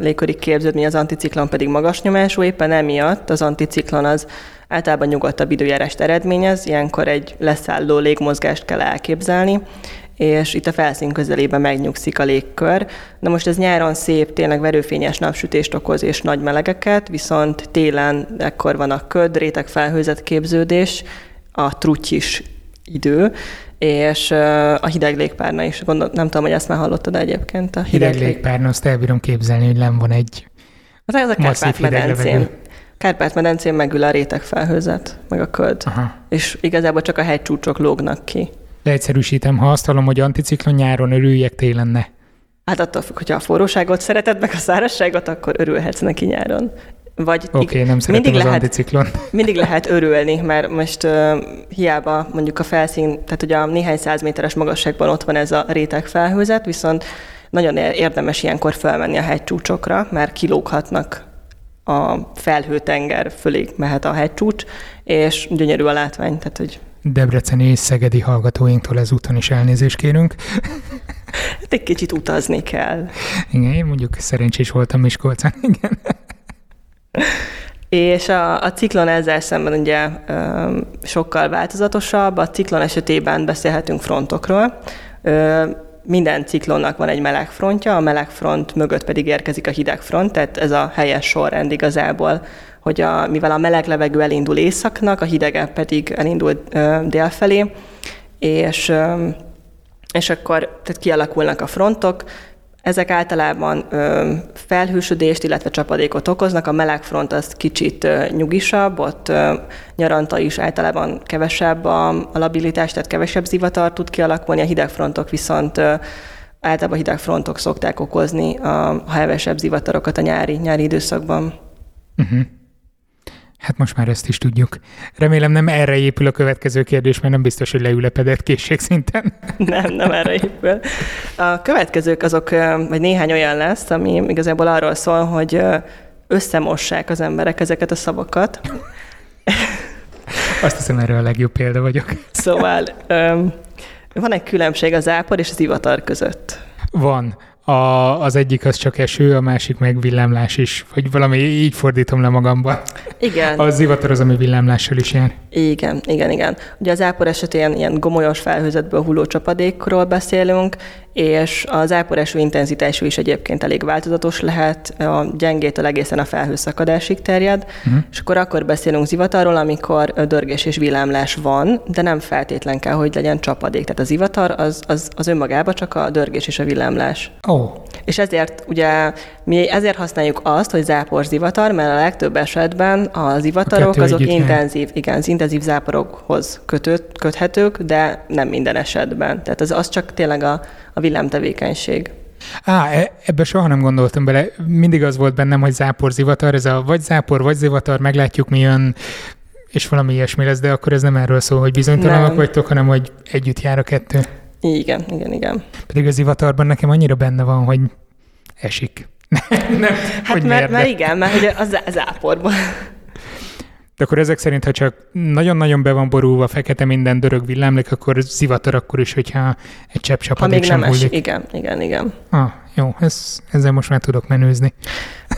légköri képződmény, az anticiklon pedig magas nyomású, éppen emiatt az anticiklon az általában nyugodtabb időjárást eredményez, ilyenkor egy leszálló légmozgást kell elképzelni, és itt a felszín közelében megnyugszik a légkör. Na most ez nyáron szép, tényleg verőfényes napsütést okoz és nagy melegeket, viszont télen ekkor van a köd, réteg felhőzet képződés, a trutyis idő, és a hideg légpárna is. Gondol, nem tudom, hogy ezt már hallottad egyébként. A hideg, hideg légpárna, azt el bírom képzelni, hogy nem van egy Az ez a Kárpát-medencén. Kárpát-medencén megül a réteg felhőzet, meg a köd. Aha. És igazából csak a hegycsúcsok lógnak ki. Leegyszerűsítem, ha azt hallom, hogy anticiklon nyáron örüljek, télen ne. Hát attól függ, hogyha a forróságot szereted, meg a szárazságot, akkor örülhetsz neki nyáron. Vagy Oké, okay, nem mindig az lehet, anticiklon. Mindig lehet örülni, mert most uh, hiába mondjuk a felszín, tehát ugye a néhány száz méteres magasságban ott van ez a réteg felhőzet, viszont nagyon érdemes ilyenkor felmenni a hegycsúcsokra, mert kilóghatnak a felhőtenger fölé mehet a hegycsúcs, és gyönyörű a látvány, tehát hogy Debreceni és Szegedi hallgatóinktól ezúton is elnézést kérünk. Hát egy kicsit utazni kell. Igen, én mondjuk szerencsés voltam Miskolcán, igen. És a, a ciklon ezzel szemben ugye sokkal változatosabb. A ciklon esetében beszélhetünk frontokról. Minden ciklonnak van egy meleg frontja, a meleg front mögött pedig érkezik a hideg front, tehát ez a helyes sorrend igazából, hogy a, mivel a meleg levegő elindul északnak, a hideg pedig elindul délfelé, és és akkor tehát kialakulnak a frontok, ezek általában ö, felhősödést, illetve csapadékot okoznak. A meleg front az kicsit ö, nyugisabb, ott ö, nyaranta is általában kevesebb a, a labilitás, tehát kevesebb zivatar tud kialakulni, a hidegfrontok viszont ö, általában hideg frontok szokták okozni a, a hevesebb zivatarokat a nyári, nyári időszakban. Uh-huh. Hát most már ezt is tudjuk. Remélem nem erre épül a következő kérdés, mert nem biztos, hogy leülepedett készségszinten. Nem, nem erre épül. A következők azok, vagy néhány olyan lesz, ami igazából arról szól, hogy összemossák az emberek ezeket a szavakat. Azt hiszem, erre a legjobb példa vagyok. Szóval van egy különbség az ápor és az ivatar között. Van. A, az egyik az csak eső, a másik meg villámlás is. Vagy valami így fordítom le magamban. Igen. Az zivatar az, ami villámlással is jár. Igen, igen, igen. Ugye az ápor esetén ilyen gomolyos felhőzetből hulló csapadékról beszélünk, és az áporeső intenzitású is egyébként elég változatos lehet, a gyengétől egészen a felhőszakadásig terjed, uh-huh. és akkor akkor beszélünk zivatarról, amikor dörgés és villámlás van, de nem feltétlen kell, hogy legyen csapadék. Tehát az zivatar az, az, az önmagában csak a dörgés és a villámlás. Oh. És ezért ugye mi ezért használjuk azt, hogy zápor zivatar, mert a legtöbb esetben az zivatarok azok intenzív, igen, az intenzív záporokhoz kötött, köthetők, de nem minden esetben. Tehát az, az csak tényleg a, a villámtevékenység. Á, e, ebbe soha nem gondoltam bele. Mindig az volt bennem, hogy zápor, zivatar, ez a vagy zápor, vagy zivatar, meglátjuk mi jön, és valami ilyesmi lesz, de akkor ez nem erről szól, hogy bizonytalanok nem. vagytok, hanem hogy együtt jár a kettő. Igen, igen, igen. Pedig az zivatarban nekem annyira benne van, hogy esik. nem, hát hogy mert, mert igen, mert hogy az, az áporban. De akkor ezek szerint, ha csak nagyon-nagyon be van borulva fekete minden dörög villámlik, akkor zivatar akkor is, hogyha egy csepp csapadék sem nem hullik. Igen, igen, igen. Ah, jó, ez, ezzel most már tudok menőzni.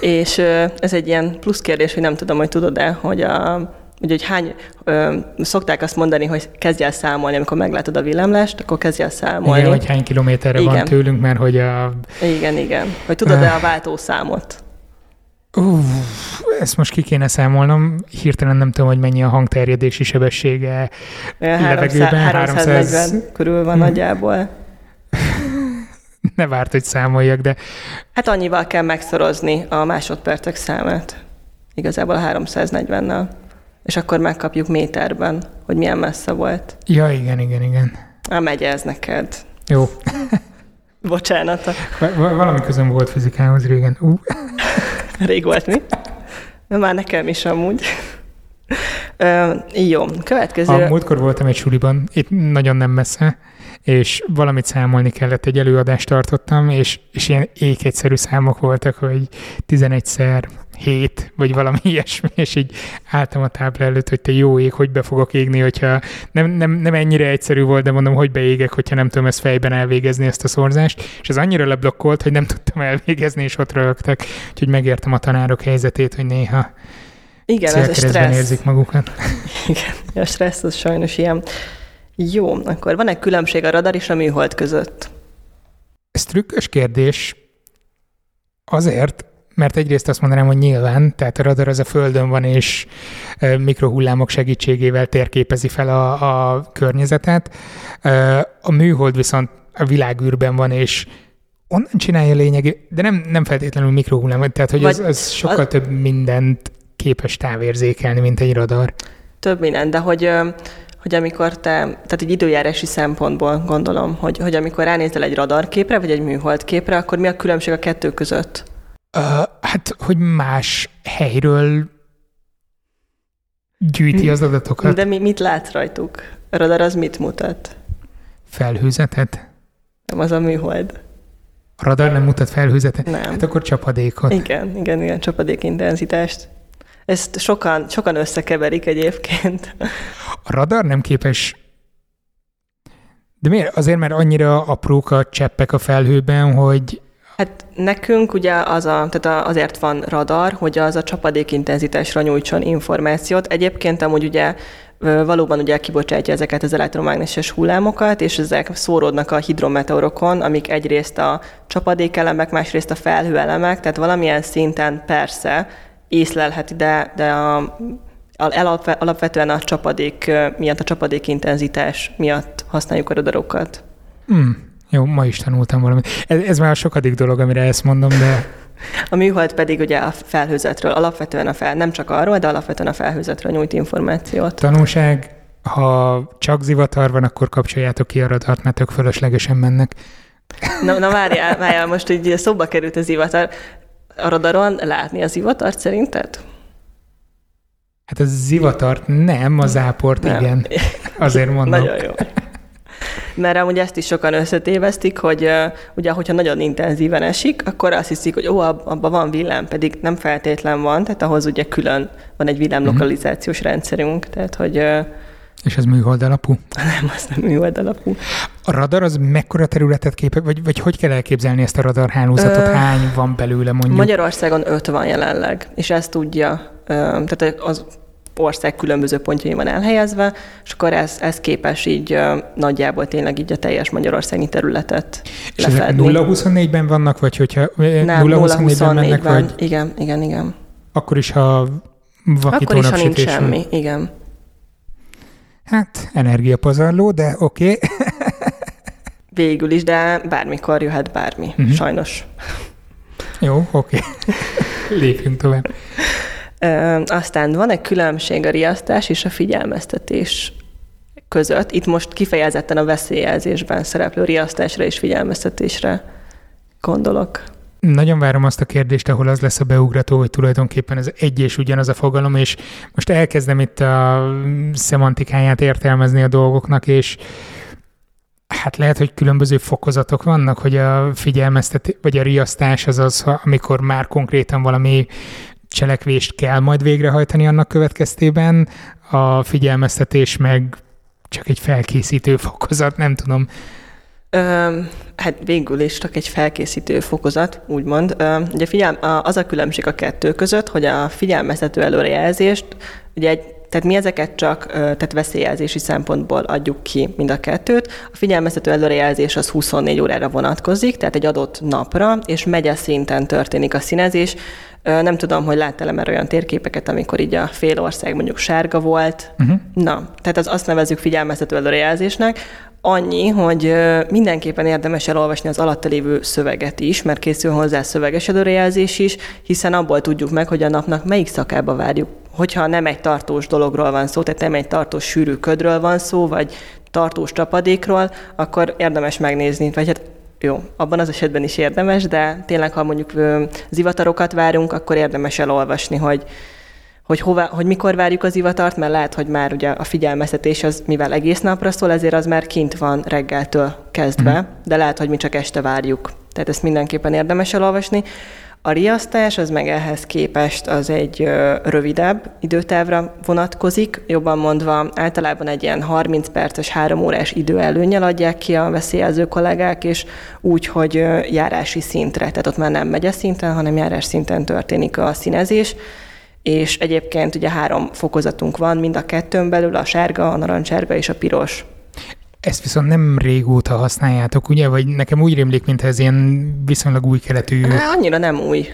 És ez egy ilyen plusz kérdés, hogy nem tudom, hogy tudod-e, hogy a Ugye, hogy hány, ö, szokták azt mondani, hogy kezdj el számolni, amikor meglátod a villámlást, akkor kezdj el számolni. Igen, hogy hány kilométerre igen. van tőlünk, mert hogy a... Igen, igen. Hogy tudod-e a váltószámot? Uh, ezt most ki kéne számolnom. Hirtelen nem tudom, hogy mennyi a hangterjedési sebessége levegőben. 340 300... körül van hmm. nagyjából. ne várt, hogy számoljak, de... Hát annyival kell megszorozni a másodpercek számát. Igazából a 340-nel. És akkor megkapjuk méterben, hogy milyen messze volt. Ja, igen, igen, igen. A megy ez neked. Jó. Bocsánat. Valami közön volt fizikához régen. Uh. Rég volt, mi? De már nekem is amúgy. Ö, jó, következő... A múltkor voltam egy suliban, itt nagyon nem messze, és valamit számolni kellett, egy előadást tartottam, és, és ilyen ékegyszerű számok voltak, hogy 11-szer 7, vagy valami ilyesmi, és így álltam a tábla előtt, hogy te jó ég, hogy be fogok égni, hogyha nem, nem, nem ennyire egyszerű volt, de mondom, hogy beégek, hogyha nem tudom ezt fejben elvégezni, ezt a szorzást, és ez annyira leblokkolt, hogy nem tudtam elvégezni, és ott rögtek, úgyhogy megértem a tanárok helyzetét, hogy néha igen, ez a stressz. érzik magukat. Igen, a stressz az sajnos ilyen. Jó, akkor van egy különbség a radar és a műhold között? Ez trükkös kérdés azért, mert egyrészt azt mondanám, hogy nyilván, tehát a radar az a Földön van, és mikrohullámok segítségével térképezi fel a, a környezetet. A műhold viszont a világűrben van, és onnan csinálja lényeg, de nem, nem feltétlenül mikrohullámok, tehát hogy az, az sokkal az... több mindent képes távérzékelni, mint egy radar. Több minden, de hogy hogy amikor te, tehát egy időjárási szempontból gondolom, hogy, hogy amikor ránézel egy radarképre, vagy egy műholdképre, akkor mi a különbség a kettő között? Uh, hát, hogy más helyről gyűjti az adatokat. De mi, mit látsz rajtuk? A radar az mit mutat? Felhőzetet? Nem, az a műhold. A radar nem mutat felhőzetet? Nem. Hát akkor csapadékot. Igen, igen, igen, csapadék intenzitást. Ezt sokan, sokan összekeverik egyébként. A radar nem képes de miért? Azért, mert annyira aprók a cseppek a felhőben, hogy Hát nekünk ugye az a, tehát azért van radar, hogy az a csapadékintenzitásra nyújtson információt. Egyébként amúgy ugye valóban ugye kibocsátja ezeket az elektromágneses hullámokat, és ezek szóródnak a hidrometeorokon, amik egyrészt a csapadékelemek, másrészt a felhőelemek, tehát valamilyen szinten persze észlelheti, de, de a, alapvetően a csapadék miatt, a csapadékintenzitás miatt használjuk a radarokat. Hmm. Jó, ma is tanultam valamit. Ez, ez már a sokadik dolog, amire ezt mondom, de... A műhold pedig ugye a felhőzetről, alapvetően a fel, nem csak arról, de alapvetően a felhőzetről nyújt információt. Tanulság, ha csak zivatar van, akkor kapcsoljátok ki a radart, mert tök fölöslegesen mennek. Na, na várjál, várjál, most így szóba került a zivatar. A radaron látni a zivatart szerinted? Hát a zivatart nem, a záport nem. igen. Azért mondom. Nagyon jó. Mert amúgy ezt is sokan összetévesztik, hogy ugye, hogyha nagyon intenzíven esik, akkor azt hiszik, hogy ó, abban van villám, pedig nem feltétlen van, tehát ahhoz ugye külön van egy villámlokalizációs uh-huh. rendszerünk, tehát hogy és ez műhold alapú? Nem, az nem műhold alapú. A radar az mekkora területet képek, vagy, vagy hogy kell elképzelni ezt a radarhálózatot? Ö, Hány van belőle mondjuk? Magyarországon öt van jelenleg, és ezt tudja, tehát az ország különböző pontjai van elhelyezve, és akkor ez, ez képes így nagyjából tényleg így a teljes magyarországi területet És lefedni. ezek 0-24-ben vannak, vagy hogyha Nem, 0-24-ben mennek, vagy... Igen, igen, igen. Akkor is, ha Akkor is, ha nincs semmi, igen. Hát, energiapazarló, de oké. Okay. Végül is, de bármikor jöhet bármi, uh-huh. sajnos. Jó, oké. Okay. Lépjünk tovább. Aztán van egy különbség a riasztás és a figyelmeztetés között. Itt most kifejezetten a veszélyjelzésben szereplő riasztásra és figyelmeztetésre gondolok. Nagyon várom azt a kérdést, ahol az lesz a beugrató, hogy tulajdonképpen ez egy és ugyanaz a fogalom, és most elkezdem itt a szemantikáját értelmezni a dolgoknak, és hát lehet, hogy különböző fokozatok vannak, hogy a figyelmeztetés, vagy a riasztás az az, amikor már konkrétan valami cselekvést kell majd végrehajtani annak következtében, a figyelmeztetés meg csak egy felkészítő fokozat, nem tudom. Ö, hát végül is csak egy felkészítő fokozat, úgymond. Ö, ugye figyel, az a különbség a kettő között, hogy a figyelmeztető előrejelzést, ugye egy tehát mi ezeket csak tehát veszélyjelzési szempontból adjuk ki mind a kettőt. A figyelmeztető előrejelzés az 24 órára vonatkozik, tehát egy adott napra, és megye szinten történik a színezés. Nem tudom, hogy láttál-e már olyan térképeket, amikor így a fél ország mondjuk sárga volt. Uh-huh. Na, tehát az azt nevezzük figyelmeztető előrejelzésnek. Annyi, hogy mindenképpen érdemes elolvasni az alatta lévő szöveget is, mert készül hozzá szöveges előrejelzés is, hiszen abból tudjuk meg, hogy a napnak melyik szakába várjuk hogyha nem egy tartós dologról van szó, tehát nem egy tartós sűrű ködről van szó, vagy tartós csapadékról, akkor érdemes megnézni, vagy hát jó, abban az esetben is érdemes, de tényleg, ha mondjuk zivatarokat várunk, akkor érdemes elolvasni, hogy, hogy, hova, hogy mikor várjuk az ivatart, mert lehet, hogy már ugye a figyelmeztetés az, mivel egész napra szól, ezért az már kint van reggeltől kezdve, mm. de lehet, hogy mi csak este várjuk. Tehát ezt mindenképpen érdemes elolvasni. A riasztás az meg ehhez képest az egy rövidebb időtávra vonatkozik, jobban mondva általában egy ilyen 30 perces, 3 órás idő előnyel adják ki a veszélyező kollégák, és úgy, hogy járási szintre, tehát ott már nem megye szinten, hanem járás szinten történik a színezés, és egyébként ugye három fokozatunk van, mind a kettőn belül, a sárga, a narancsárga és a piros. Ezt viszont nem régóta használjátok, ugye? Vagy nekem úgy rémlik, mintha ez ilyen viszonylag új keletű... Há, annyira nem új.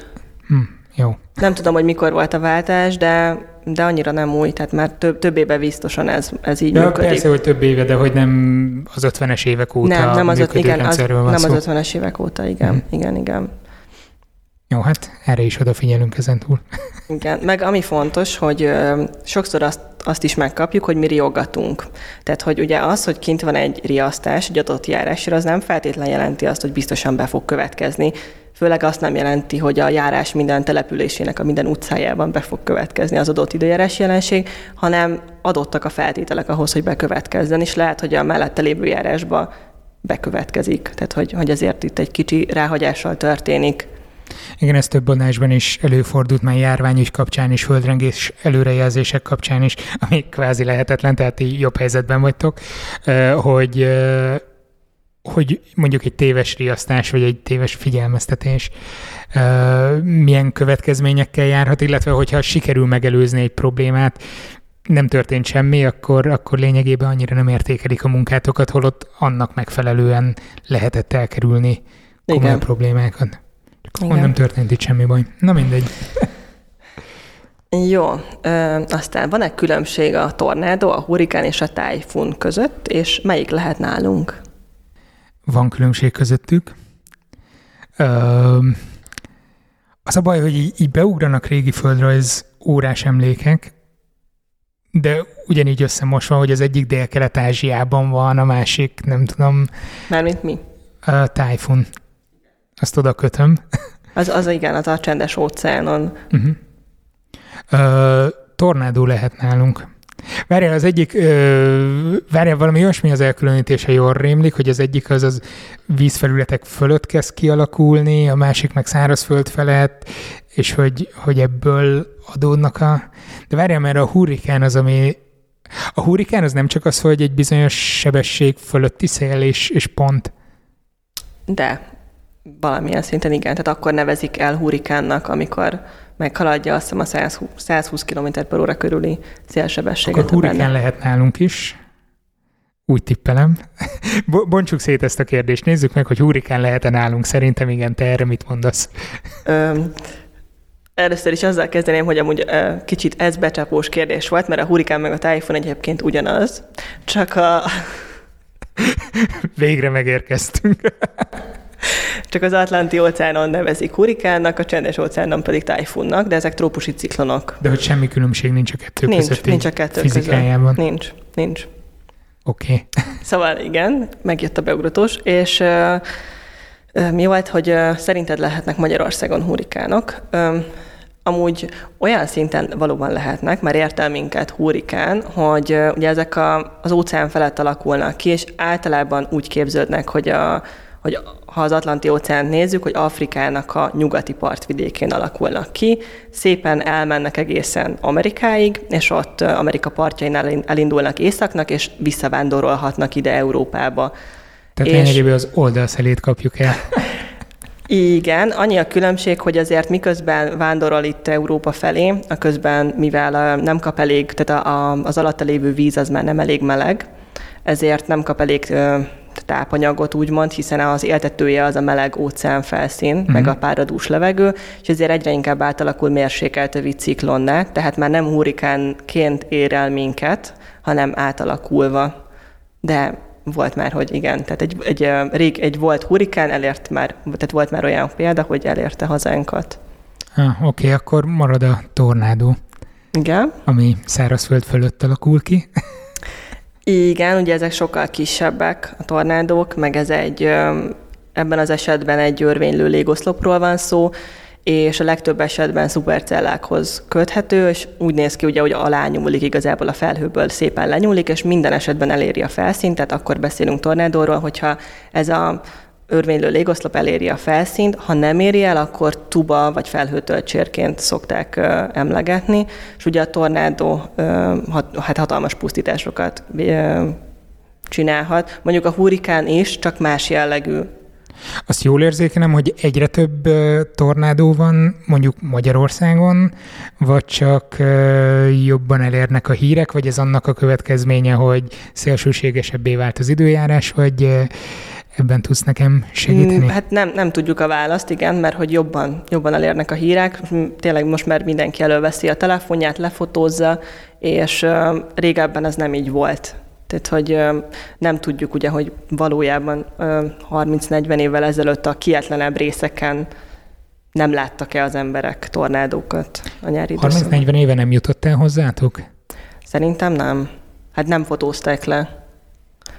Hm, jó. Nem tudom, hogy mikor volt a váltás, de, de annyira nem új, tehát már több, több éve biztosan ez, ez így ja, működik. Persze, hogy több éve, de hogy nem az 50-es évek óta nem, nem az, öt, igen, az, van nem szó. az 50-es évek óta, igen, hmm. igen, igen. Jó, hát erre is odafigyelünk ezen túl. Igen, meg ami fontos, hogy ö, sokszor azt, azt is megkapjuk, hogy mi riogatunk. Tehát, hogy ugye az, hogy kint van egy riasztás, egy adott járásra, az nem feltétlen jelenti azt, hogy biztosan be fog következni. Főleg azt nem jelenti, hogy a járás minden településének, a minden utcájában be fog következni az adott időjárás jelenség, hanem adottak a feltételek ahhoz, hogy bekövetkezzen, és lehet, hogy a mellette lévő járásba bekövetkezik. Tehát, hogy, hogy ezért itt egy kicsi ráhagyással történik igen, ez több adásban is előfordult már járványügy kapcsán is, földrengés előrejelzések kapcsán is, ami kvázi lehetetlen, tehát így jobb helyzetben vagytok, hogy hogy mondjuk egy téves riasztás, vagy egy téves figyelmeztetés milyen következményekkel járhat, illetve hogyha sikerül megelőzni egy problémát, nem történt semmi, akkor, akkor lényegében annyira nem értékelik a munkátokat, holott annak megfelelően lehetett elkerülni komoly Igen. problémákat. Igen. nem történt itt semmi baj. Na mindegy. Jó, ö, aztán van egy különbség a tornádó, a hurikán és a tájfun között, és melyik lehet nálunk? Van különbség közöttük. Ö, az a baj, hogy így, így beugranak régi földrajz órás emlékek, de ugyanígy összemosva, hogy az egyik dél-kelet-ázsiában van, a másik, nem tudom. Mármint mi? A tájfun. Azt oda kötöm. Az, az igen, az a csendes óceánon. Uh-huh. Uh, tornádó lehet nálunk. Várjál, az egyik, ö, várjál, valami olyasmi az elkülönítése jól rémlik, hogy az egyik az az vízfelületek fölött kezd kialakulni, a másik meg szárazföld felett, és hogy, hogy ebből adódnak a... De várjál, mert a hurrikán az, ami... A hurrikán az nem csak az, hogy egy bizonyos sebesség fölötti szél és, és pont. De valamilyen szinten igen, tehát akkor nevezik el hurrikánnak, amikor meghaladja azt hiszem a 120, 120 km per óra körüli szélsebességet. Akkor hurrikán benne. lehet nálunk is. Úgy tippelem. Bontsuk szét ezt a kérdést. Nézzük meg, hogy hurrikán lehet-e nálunk. Szerintem igen, te erre mit mondasz? Ö, először is azzal kezdeném, hogy amúgy ö, kicsit ez becsapós kérdés volt, mert a hurrikán meg a tájfon egyébként ugyanaz, csak a... Végre megérkeztünk. Csak az Atlanti óceánon nevezik hurikánnak, a csendes óceánon pedig tájfunnak, de ezek trópusi ciklonok. De hogy semmi különbség nincs a kettő nincs, között nincs a kettő fizikájában. Között. Nincs, nincs. Oké. Okay. Szóval igen, megjött a beugratós, és uh, mi volt, hogy uh, szerinted lehetnek Magyarországon hurikánok? Amúgy olyan szinten valóban lehetnek, mert értel minket hurikán, hogy uh, ugye ezek a, az óceán felett alakulnak ki, és általában úgy képződnek, hogy a hogy ha az Atlanti óceánt nézzük, hogy Afrikának a nyugati partvidékén alakulnak ki, szépen elmennek egészen Amerikáig, és ott Amerika partjain elindulnak északnak, és visszavándorolhatnak ide Európába. Tehát és... lényegében az oldalszelét kapjuk el. Igen, annyi a különbség, hogy azért miközben vándorol itt Európa felé, a közben, mivel nem kap elég, tehát az alatta lévő víz az már nem elég meleg, ezért nem kap elég tápanyagot, úgymond, hiszen az éltetője az a meleg óceán felszín, uh-huh. meg a páradús levegő, és ezért egyre inkább átalakul mérsékelt övi ciklonná, tehát már nem hurikánként ér el minket, hanem átalakulva. De volt már, hogy igen, tehát egy, egy, rég egy volt hurikán elért már, tehát volt már olyan példa, hogy elérte hazánkat. Ah, Oké, akkor marad a tornádó. Igen. Ami szárazföld fölött alakul ki. Igen, ugye ezek sokkal kisebbek a tornádók, meg ez egy, ebben az esetben egy örvénylő légoszlopról van szó, és a legtöbb esetben szupercellákhoz köthető, és úgy néz ki, ugye, hogy alá nyúlik igazából a felhőből, szépen lenyúlik, és minden esetben eléri a felszínt, tehát akkor beszélünk tornádóról, hogyha ez a örvénylő légoszlop eléri a felszínt, ha nem éri el, akkor tuba vagy felhőtöltsérként szokták emlegetni, és ugye a tornádó hát hatalmas pusztításokat csinálhat. Mondjuk a hurikán is, csak más jellegű. Azt jól érzékelem, hogy egyre több tornádó van mondjuk Magyarországon, vagy csak jobban elérnek a hírek, vagy ez annak a következménye, hogy szélsőségesebbé vált az időjárás, vagy ebben tudsz nekem segíteni? Hát nem, nem tudjuk a választ, igen, mert hogy jobban, jobban elérnek a hírek. Tényleg most már mindenki előveszi a telefonját, lefotózza, és régebben ez nem így volt. Tehát, hogy nem tudjuk ugye, hogy valójában uh, 30-40 évvel ezelőtt a kietlenebb részeken nem láttak-e az emberek tornádókat a nyári 30-40 éve nem jutott el hozzátok? Szerintem nem. Hát nem fotózták le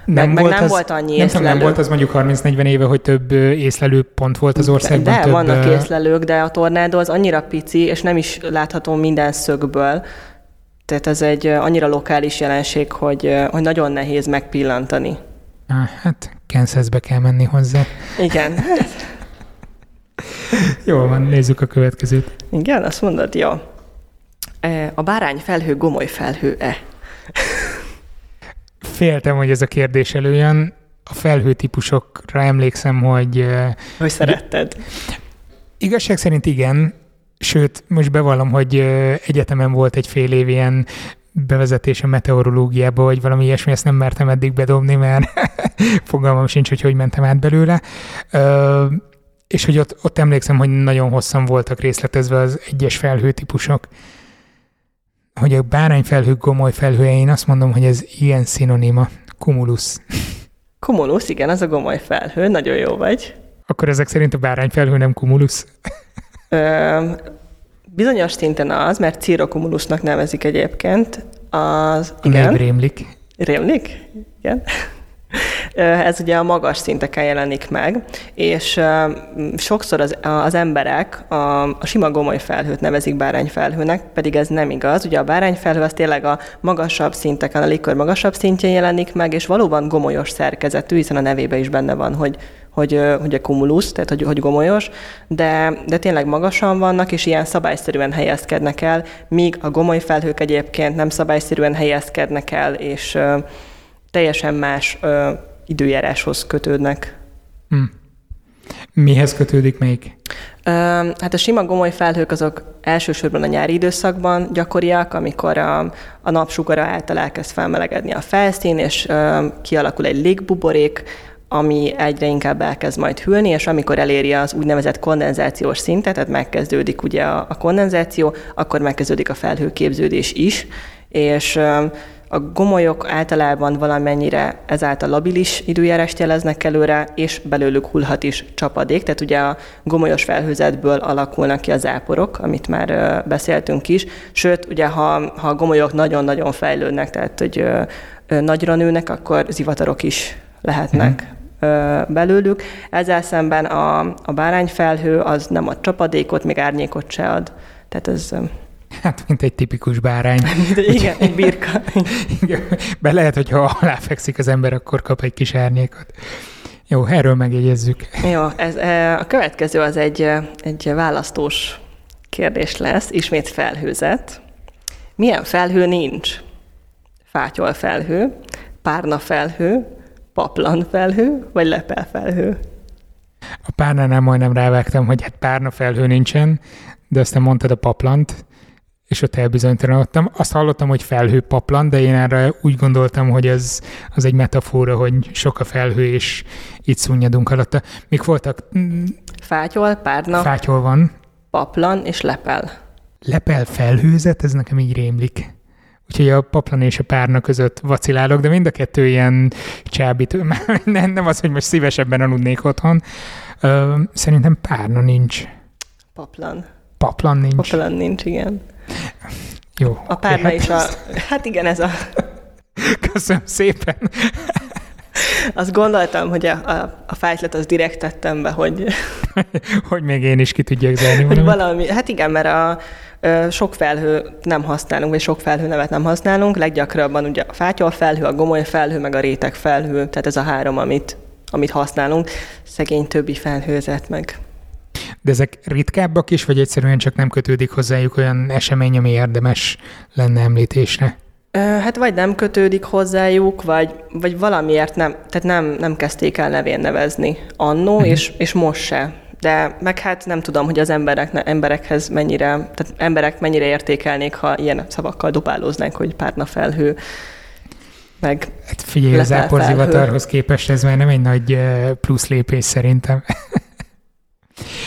nem, meg, volt meg nem az, volt annyi nem észlelő. Nem volt az mondjuk 30-40 éve, hogy több észlelő pont volt az országban. De, de több, vannak észlelők, de a tornádó az annyira pici, és nem is látható minden szögből. Tehát ez egy annyira lokális jelenség, hogy, hogy nagyon nehéz megpillantani. Á, hát Kansasbe kell menni hozzá. Igen. jó van, nézzük a következőt. Igen, azt mondod, jó. A bárány felhő gomoly felhő-e? Féltem, hogy ez a kérdés előjön. A felhőtípusokra emlékszem, hogy... Hogy szeretted. Igazság szerint igen, sőt, most bevallom, hogy egyetemen volt egy fél év ilyen bevezetés a meteorológiába, vagy valami ilyesmi, ezt nem mertem eddig bedobni, mert fogalmam sincs, hogy hogy mentem át belőle. és hogy ott, ott emlékszem, hogy nagyon hosszan voltak részletezve az egyes felhőtípusok hogy a bárányfelhő gomoly felhője, én azt mondom, hogy ez ilyen szinonima. Cumulus. Cumulus, igen, az a gomoly felhő, nagyon jó vagy. Akkor ezek szerint a bárányfelhő nem cumulus? Ö, bizonyos szinten az, mert cirrocumulusnak nevezik egyébként. Az, igen. A rémlik. Rémlik? Igen. Ez ugye a magas szinteken jelenik meg, és sokszor az, az emberek a, a sima gomoly felhőt nevezik bárányfelhőnek, pedig ez nem igaz. Ugye a bárányfelhő az tényleg a magasabb szinteken, a légkör magasabb szintjén jelenik meg, és valóban gomolyos szerkezetű, hiszen a nevébe is benne van, hogy hogy, hogy a kumulusz, tehát hogy, hogy gomolyos, de, de tényleg magasan vannak, és ilyen szabályszerűen helyezkednek el, míg a gomoly felhők egyébként nem szabályszerűen helyezkednek el, és teljesen más ö, időjáráshoz kötődnek. Hmm. Mihez kötődik még? Hát a sima gomoly felhők azok elsősorban a nyári időszakban gyakoriak, amikor a, a napsugara által elkezd felmelegedni a felszín, és kialakul egy légbuborék, ami egyre inkább elkezd majd hűlni, és amikor eléri az úgynevezett kondenzációs szintet, tehát megkezdődik ugye a, a kondenzáció, akkor megkezdődik a felhőképződés is, és a gomolyok általában valamennyire ezáltal labilis időjárást jeleznek előre, és belőlük hullhat is csapadék. Tehát ugye a gomolyos felhőzetből alakulnak ki az áporok, amit már beszéltünk is. Sőt, ugye ha, ha a gomolyok nagyon-nagyon fejlődnek, tehát hogy nagyra nőnek, akkor zivatarok is lehetnek. Mm belőlük. Ezzel szemben a, a bárányfelhő az nem ad csapadékot, még árnyékot se ad. Tehát ez... Hát, mint egy tipikus bárány. De igen, egy birka. igen, be lehet, hogy ha aláfekszik az ember, akkor kap egy kis árnyékot. Jó, erről megjegyezzük. Jó, ez, a következő az egy, egy választós kérdés lesz, ismét felhőzet. Milyen felhő nincs? Fátyol felhő, párna felhő, paplan felhő, vagy lepel felhő? A párnánál majdnem rávágtam, hogy hát párna felhő nincsen, de aztán mondtad a paplant, és ott elbizonytalanodtam. Azt hallottam, hogy felhő paplan, de én erre úgy gondoltam, hogy ez az egy metafora, hogy sok a felhő, és itt szunnyadunk alatta. Mik voltak? Fátyol, párna. Fátyol van. Paplan és lepel. Lepel felhőzet, ez nekem így rémlik. Úgyhogy a paplan és a párna között vacilálok, de mind a kettő ilyen csábító. nem, nem az, hogy most szívesebben aludnék otthon. Szerintem párna nincs. Paplan. Paplan nincs. Paplan nincs, igen. Jó. A párna is a... Hát igen, ez a... Köszönöm szépen. Azt gondoltam, hogy a, a, a fájtlet az direkt tettem be, hogy... hogy még én is ki tudjak zárni hogy valami. Hát igen, mert a, sok felhő nem használunk, vagy sok felhő nevet nem használunk. Leggyakrabban ugye a fátyol felhő, a gomoly felhő, meg a réteg felhő, tehát ez a három, amit, amit használunk. Szegény többi felhőzet meg. De ezek ritkábbak is, vagy egyszerűen csak nem kötődik hozzájuk olyan esemény, ami érdemes lenne említésre? Hát vagy nem kötődik hozzájuk, vagy, vagy valamiért nem, tehát nem, nem kezdték el nevén nevezni annó, uh-huh. és, és most se de meg hát nem tudom, hogy az emberek, emberekhez mennyire, tehát emberek mennyire értékelnék, ha ilyen szavakkal dobálóznánk, hogy párna felhő, meg Hát figyelj, az áporzivatarhoz képest ez már nem egy nagy plusz lépés szerintem.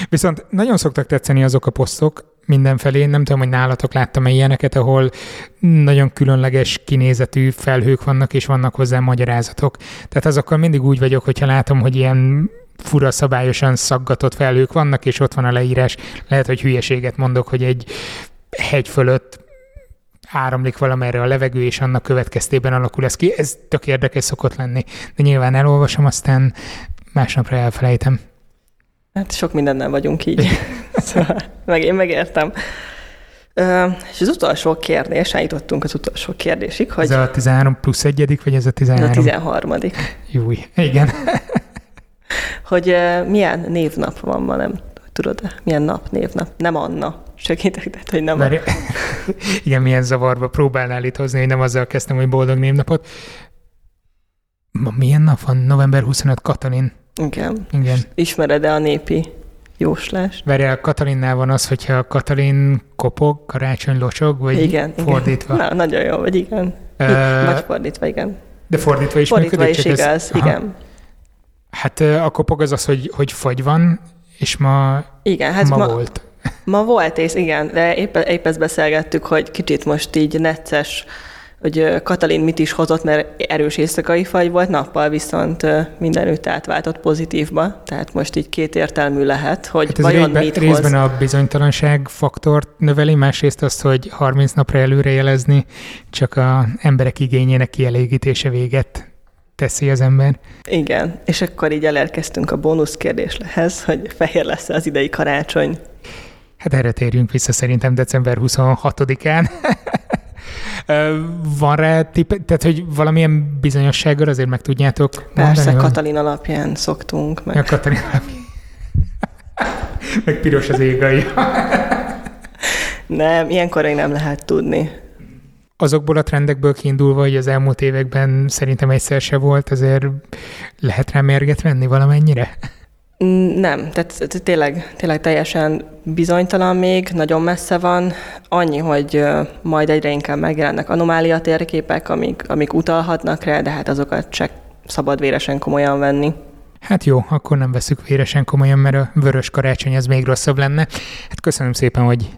Viszont nagyon szoktak tetszeni azok a posztok mindenfelé, nem tudom, hogy nálatok láttam-e ilyeneket, ahol nagyon különleges kinézetű felhők vannak, és vannak hozzá magyarázatok. Tehát azokkal mindig úgy vagyok, hogyha látom, hogy ilyen fura szabályosan szaggatott felhők vannak, és ott van a leírás. Lehet, hogy hülyeséget mondok, hogy egy hegy fölött áramlik valamerre a levegő, és annak következtében alakul ez ki. Ez tök érdekes szokott lenni. De nyilván elolvasom, aztán másnapra elfelejtem. Hát sok mindennel vagyunk így. szóval, meg én megértem. Ö, és az utolsó kérdés, eljutottunk az utolsó kérdésig, hogy... Ez a 13 plusz egyedik, vagy ez a 13? Ez a 13. Júj, igen hogy milyen névnap van ma, nem tudod, milyen nap, névnap. Nem Anna. Segítek, de hogy nem Mert, a... Igen, milyen zavarba próbálnál itt hozni, hogy nem azzal kezdtem, hogy boldog névnapot. Ma milyen nap van? November 25 Katalin. Igen. Igen. Ismered-e a népi jóslás? Várjál, Katalinnál van az, hogyha Katalin kopog, karácsony locsog, vagy igen, fordítva? Igen. Na, nagyon jó, vagy igen. Uh, vagy fordítva, igen. De fordítva is fordítva működik? is igaz, ez... igen. Hát a kopog az az, hogy, hogy fagy van, és ma, igen, hát ma, ma volt. Ma volt, és igen, de épp, épp ezt beszélgettük, hogy kicsit most így necces, hogy Katalin mit is hozott, mert erős éjszakai fagy volt, nappal viszont mindenütt átváltott pozitívba, tehát most így kétértelmű lehet, hogy hát vajon részben, mit részben hoz. a bizonytalanság faktort növeli, másrészt azt, hogy 30 napra előre jelezni, csak a emberek igényének kielégítése véget teszi az ember. Igen, és akkor így elérkeztünk a bónusz kérdéslehez, hogy fehér lesz az idei karácsony. Hát erre térjünk vissza szerintem december 26-án. Van rá tipp, tehát hogy valamilyen bizonyossággal azért meg tudjátok Persze, mondani, Katalin alapján szoktunk. Meg. A Katalin alapján. meg piros az égai. nem, ilyenkor még nem lehet tudni. Azokból a trendekből kiindulva, hogy az elmúlt években szerintem egyszer se volt, azért lehet rá mérget venni valamennyire? Nem, tehát tényleg, tényleg teljesen bizonytalan még, nagyon messze van. Annyi, hogy majd egyre inkább megjelennek anomália térképek, amik, amik utalhatnak rá, de hát azokat csak szabad véresen komolyan venni. Hát jó, akkor nem veszük véresen komolyan, mert a vörös karácsony az még rosszabb lenne. Hát köszönöm szépen, hogy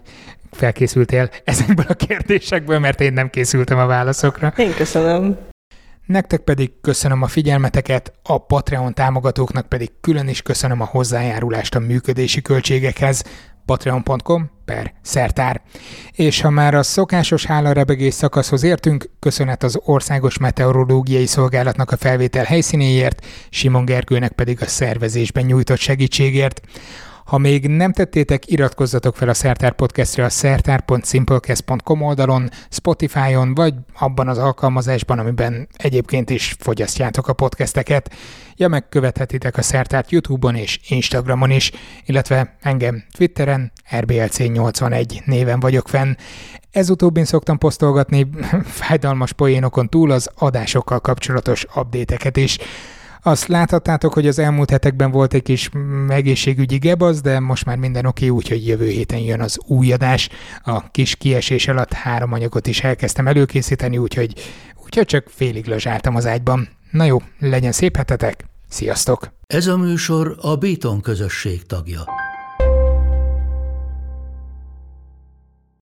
felkészültél ezekből a kérdésekből, mert én nem készültem a válaszokra. Én köszönöm. Nektek pedig köszönöm a figyelmeteket, a Patreon támogatóknak pedig külön is köszönöm a hozzájárulást a működési költségekhez patreon.com per szertár. És ha már a szokásos hálarebegés szakaszhoz értünk, köszönet az Országos Meteorológiai Szolgálatnak a felvétel helyszínéért, Simon Gergőnek pedig a szervezésben nyújtott segítségért. Ha még nem tettétek, iratkozzatok fel a Szertár Podcastre a szertár.simplecast.com oldalon, Spotify-on, vagy abban az alkalmazásban, amiben egyébként is fogyasztjátok a podcasteket. Ja, megkövethetitek a Szertárt YouTube-on és Instagramon is, illetve engem Twitteren, RBLC81 néven vagyok fenn. Ez utóbbin szoktam posztolgatni fájdalmas poénokon túl az adásokkal kapcsolatos update is. Azt láthattátok, hogy az elmúlt hetekben volt egy kis egészségügyi gebasz, de most már minden oké, úgyhogy jövő héten jön az új adás. A kis kiesés alatt három anyagot is elkezdtem előkészíteni, úgyhogy, úgyhogy csak félig lazsáltam az ágyban. Na jó, legyen szép hetetek, sziasztok! Ez a műsor a Béton közösség tagja.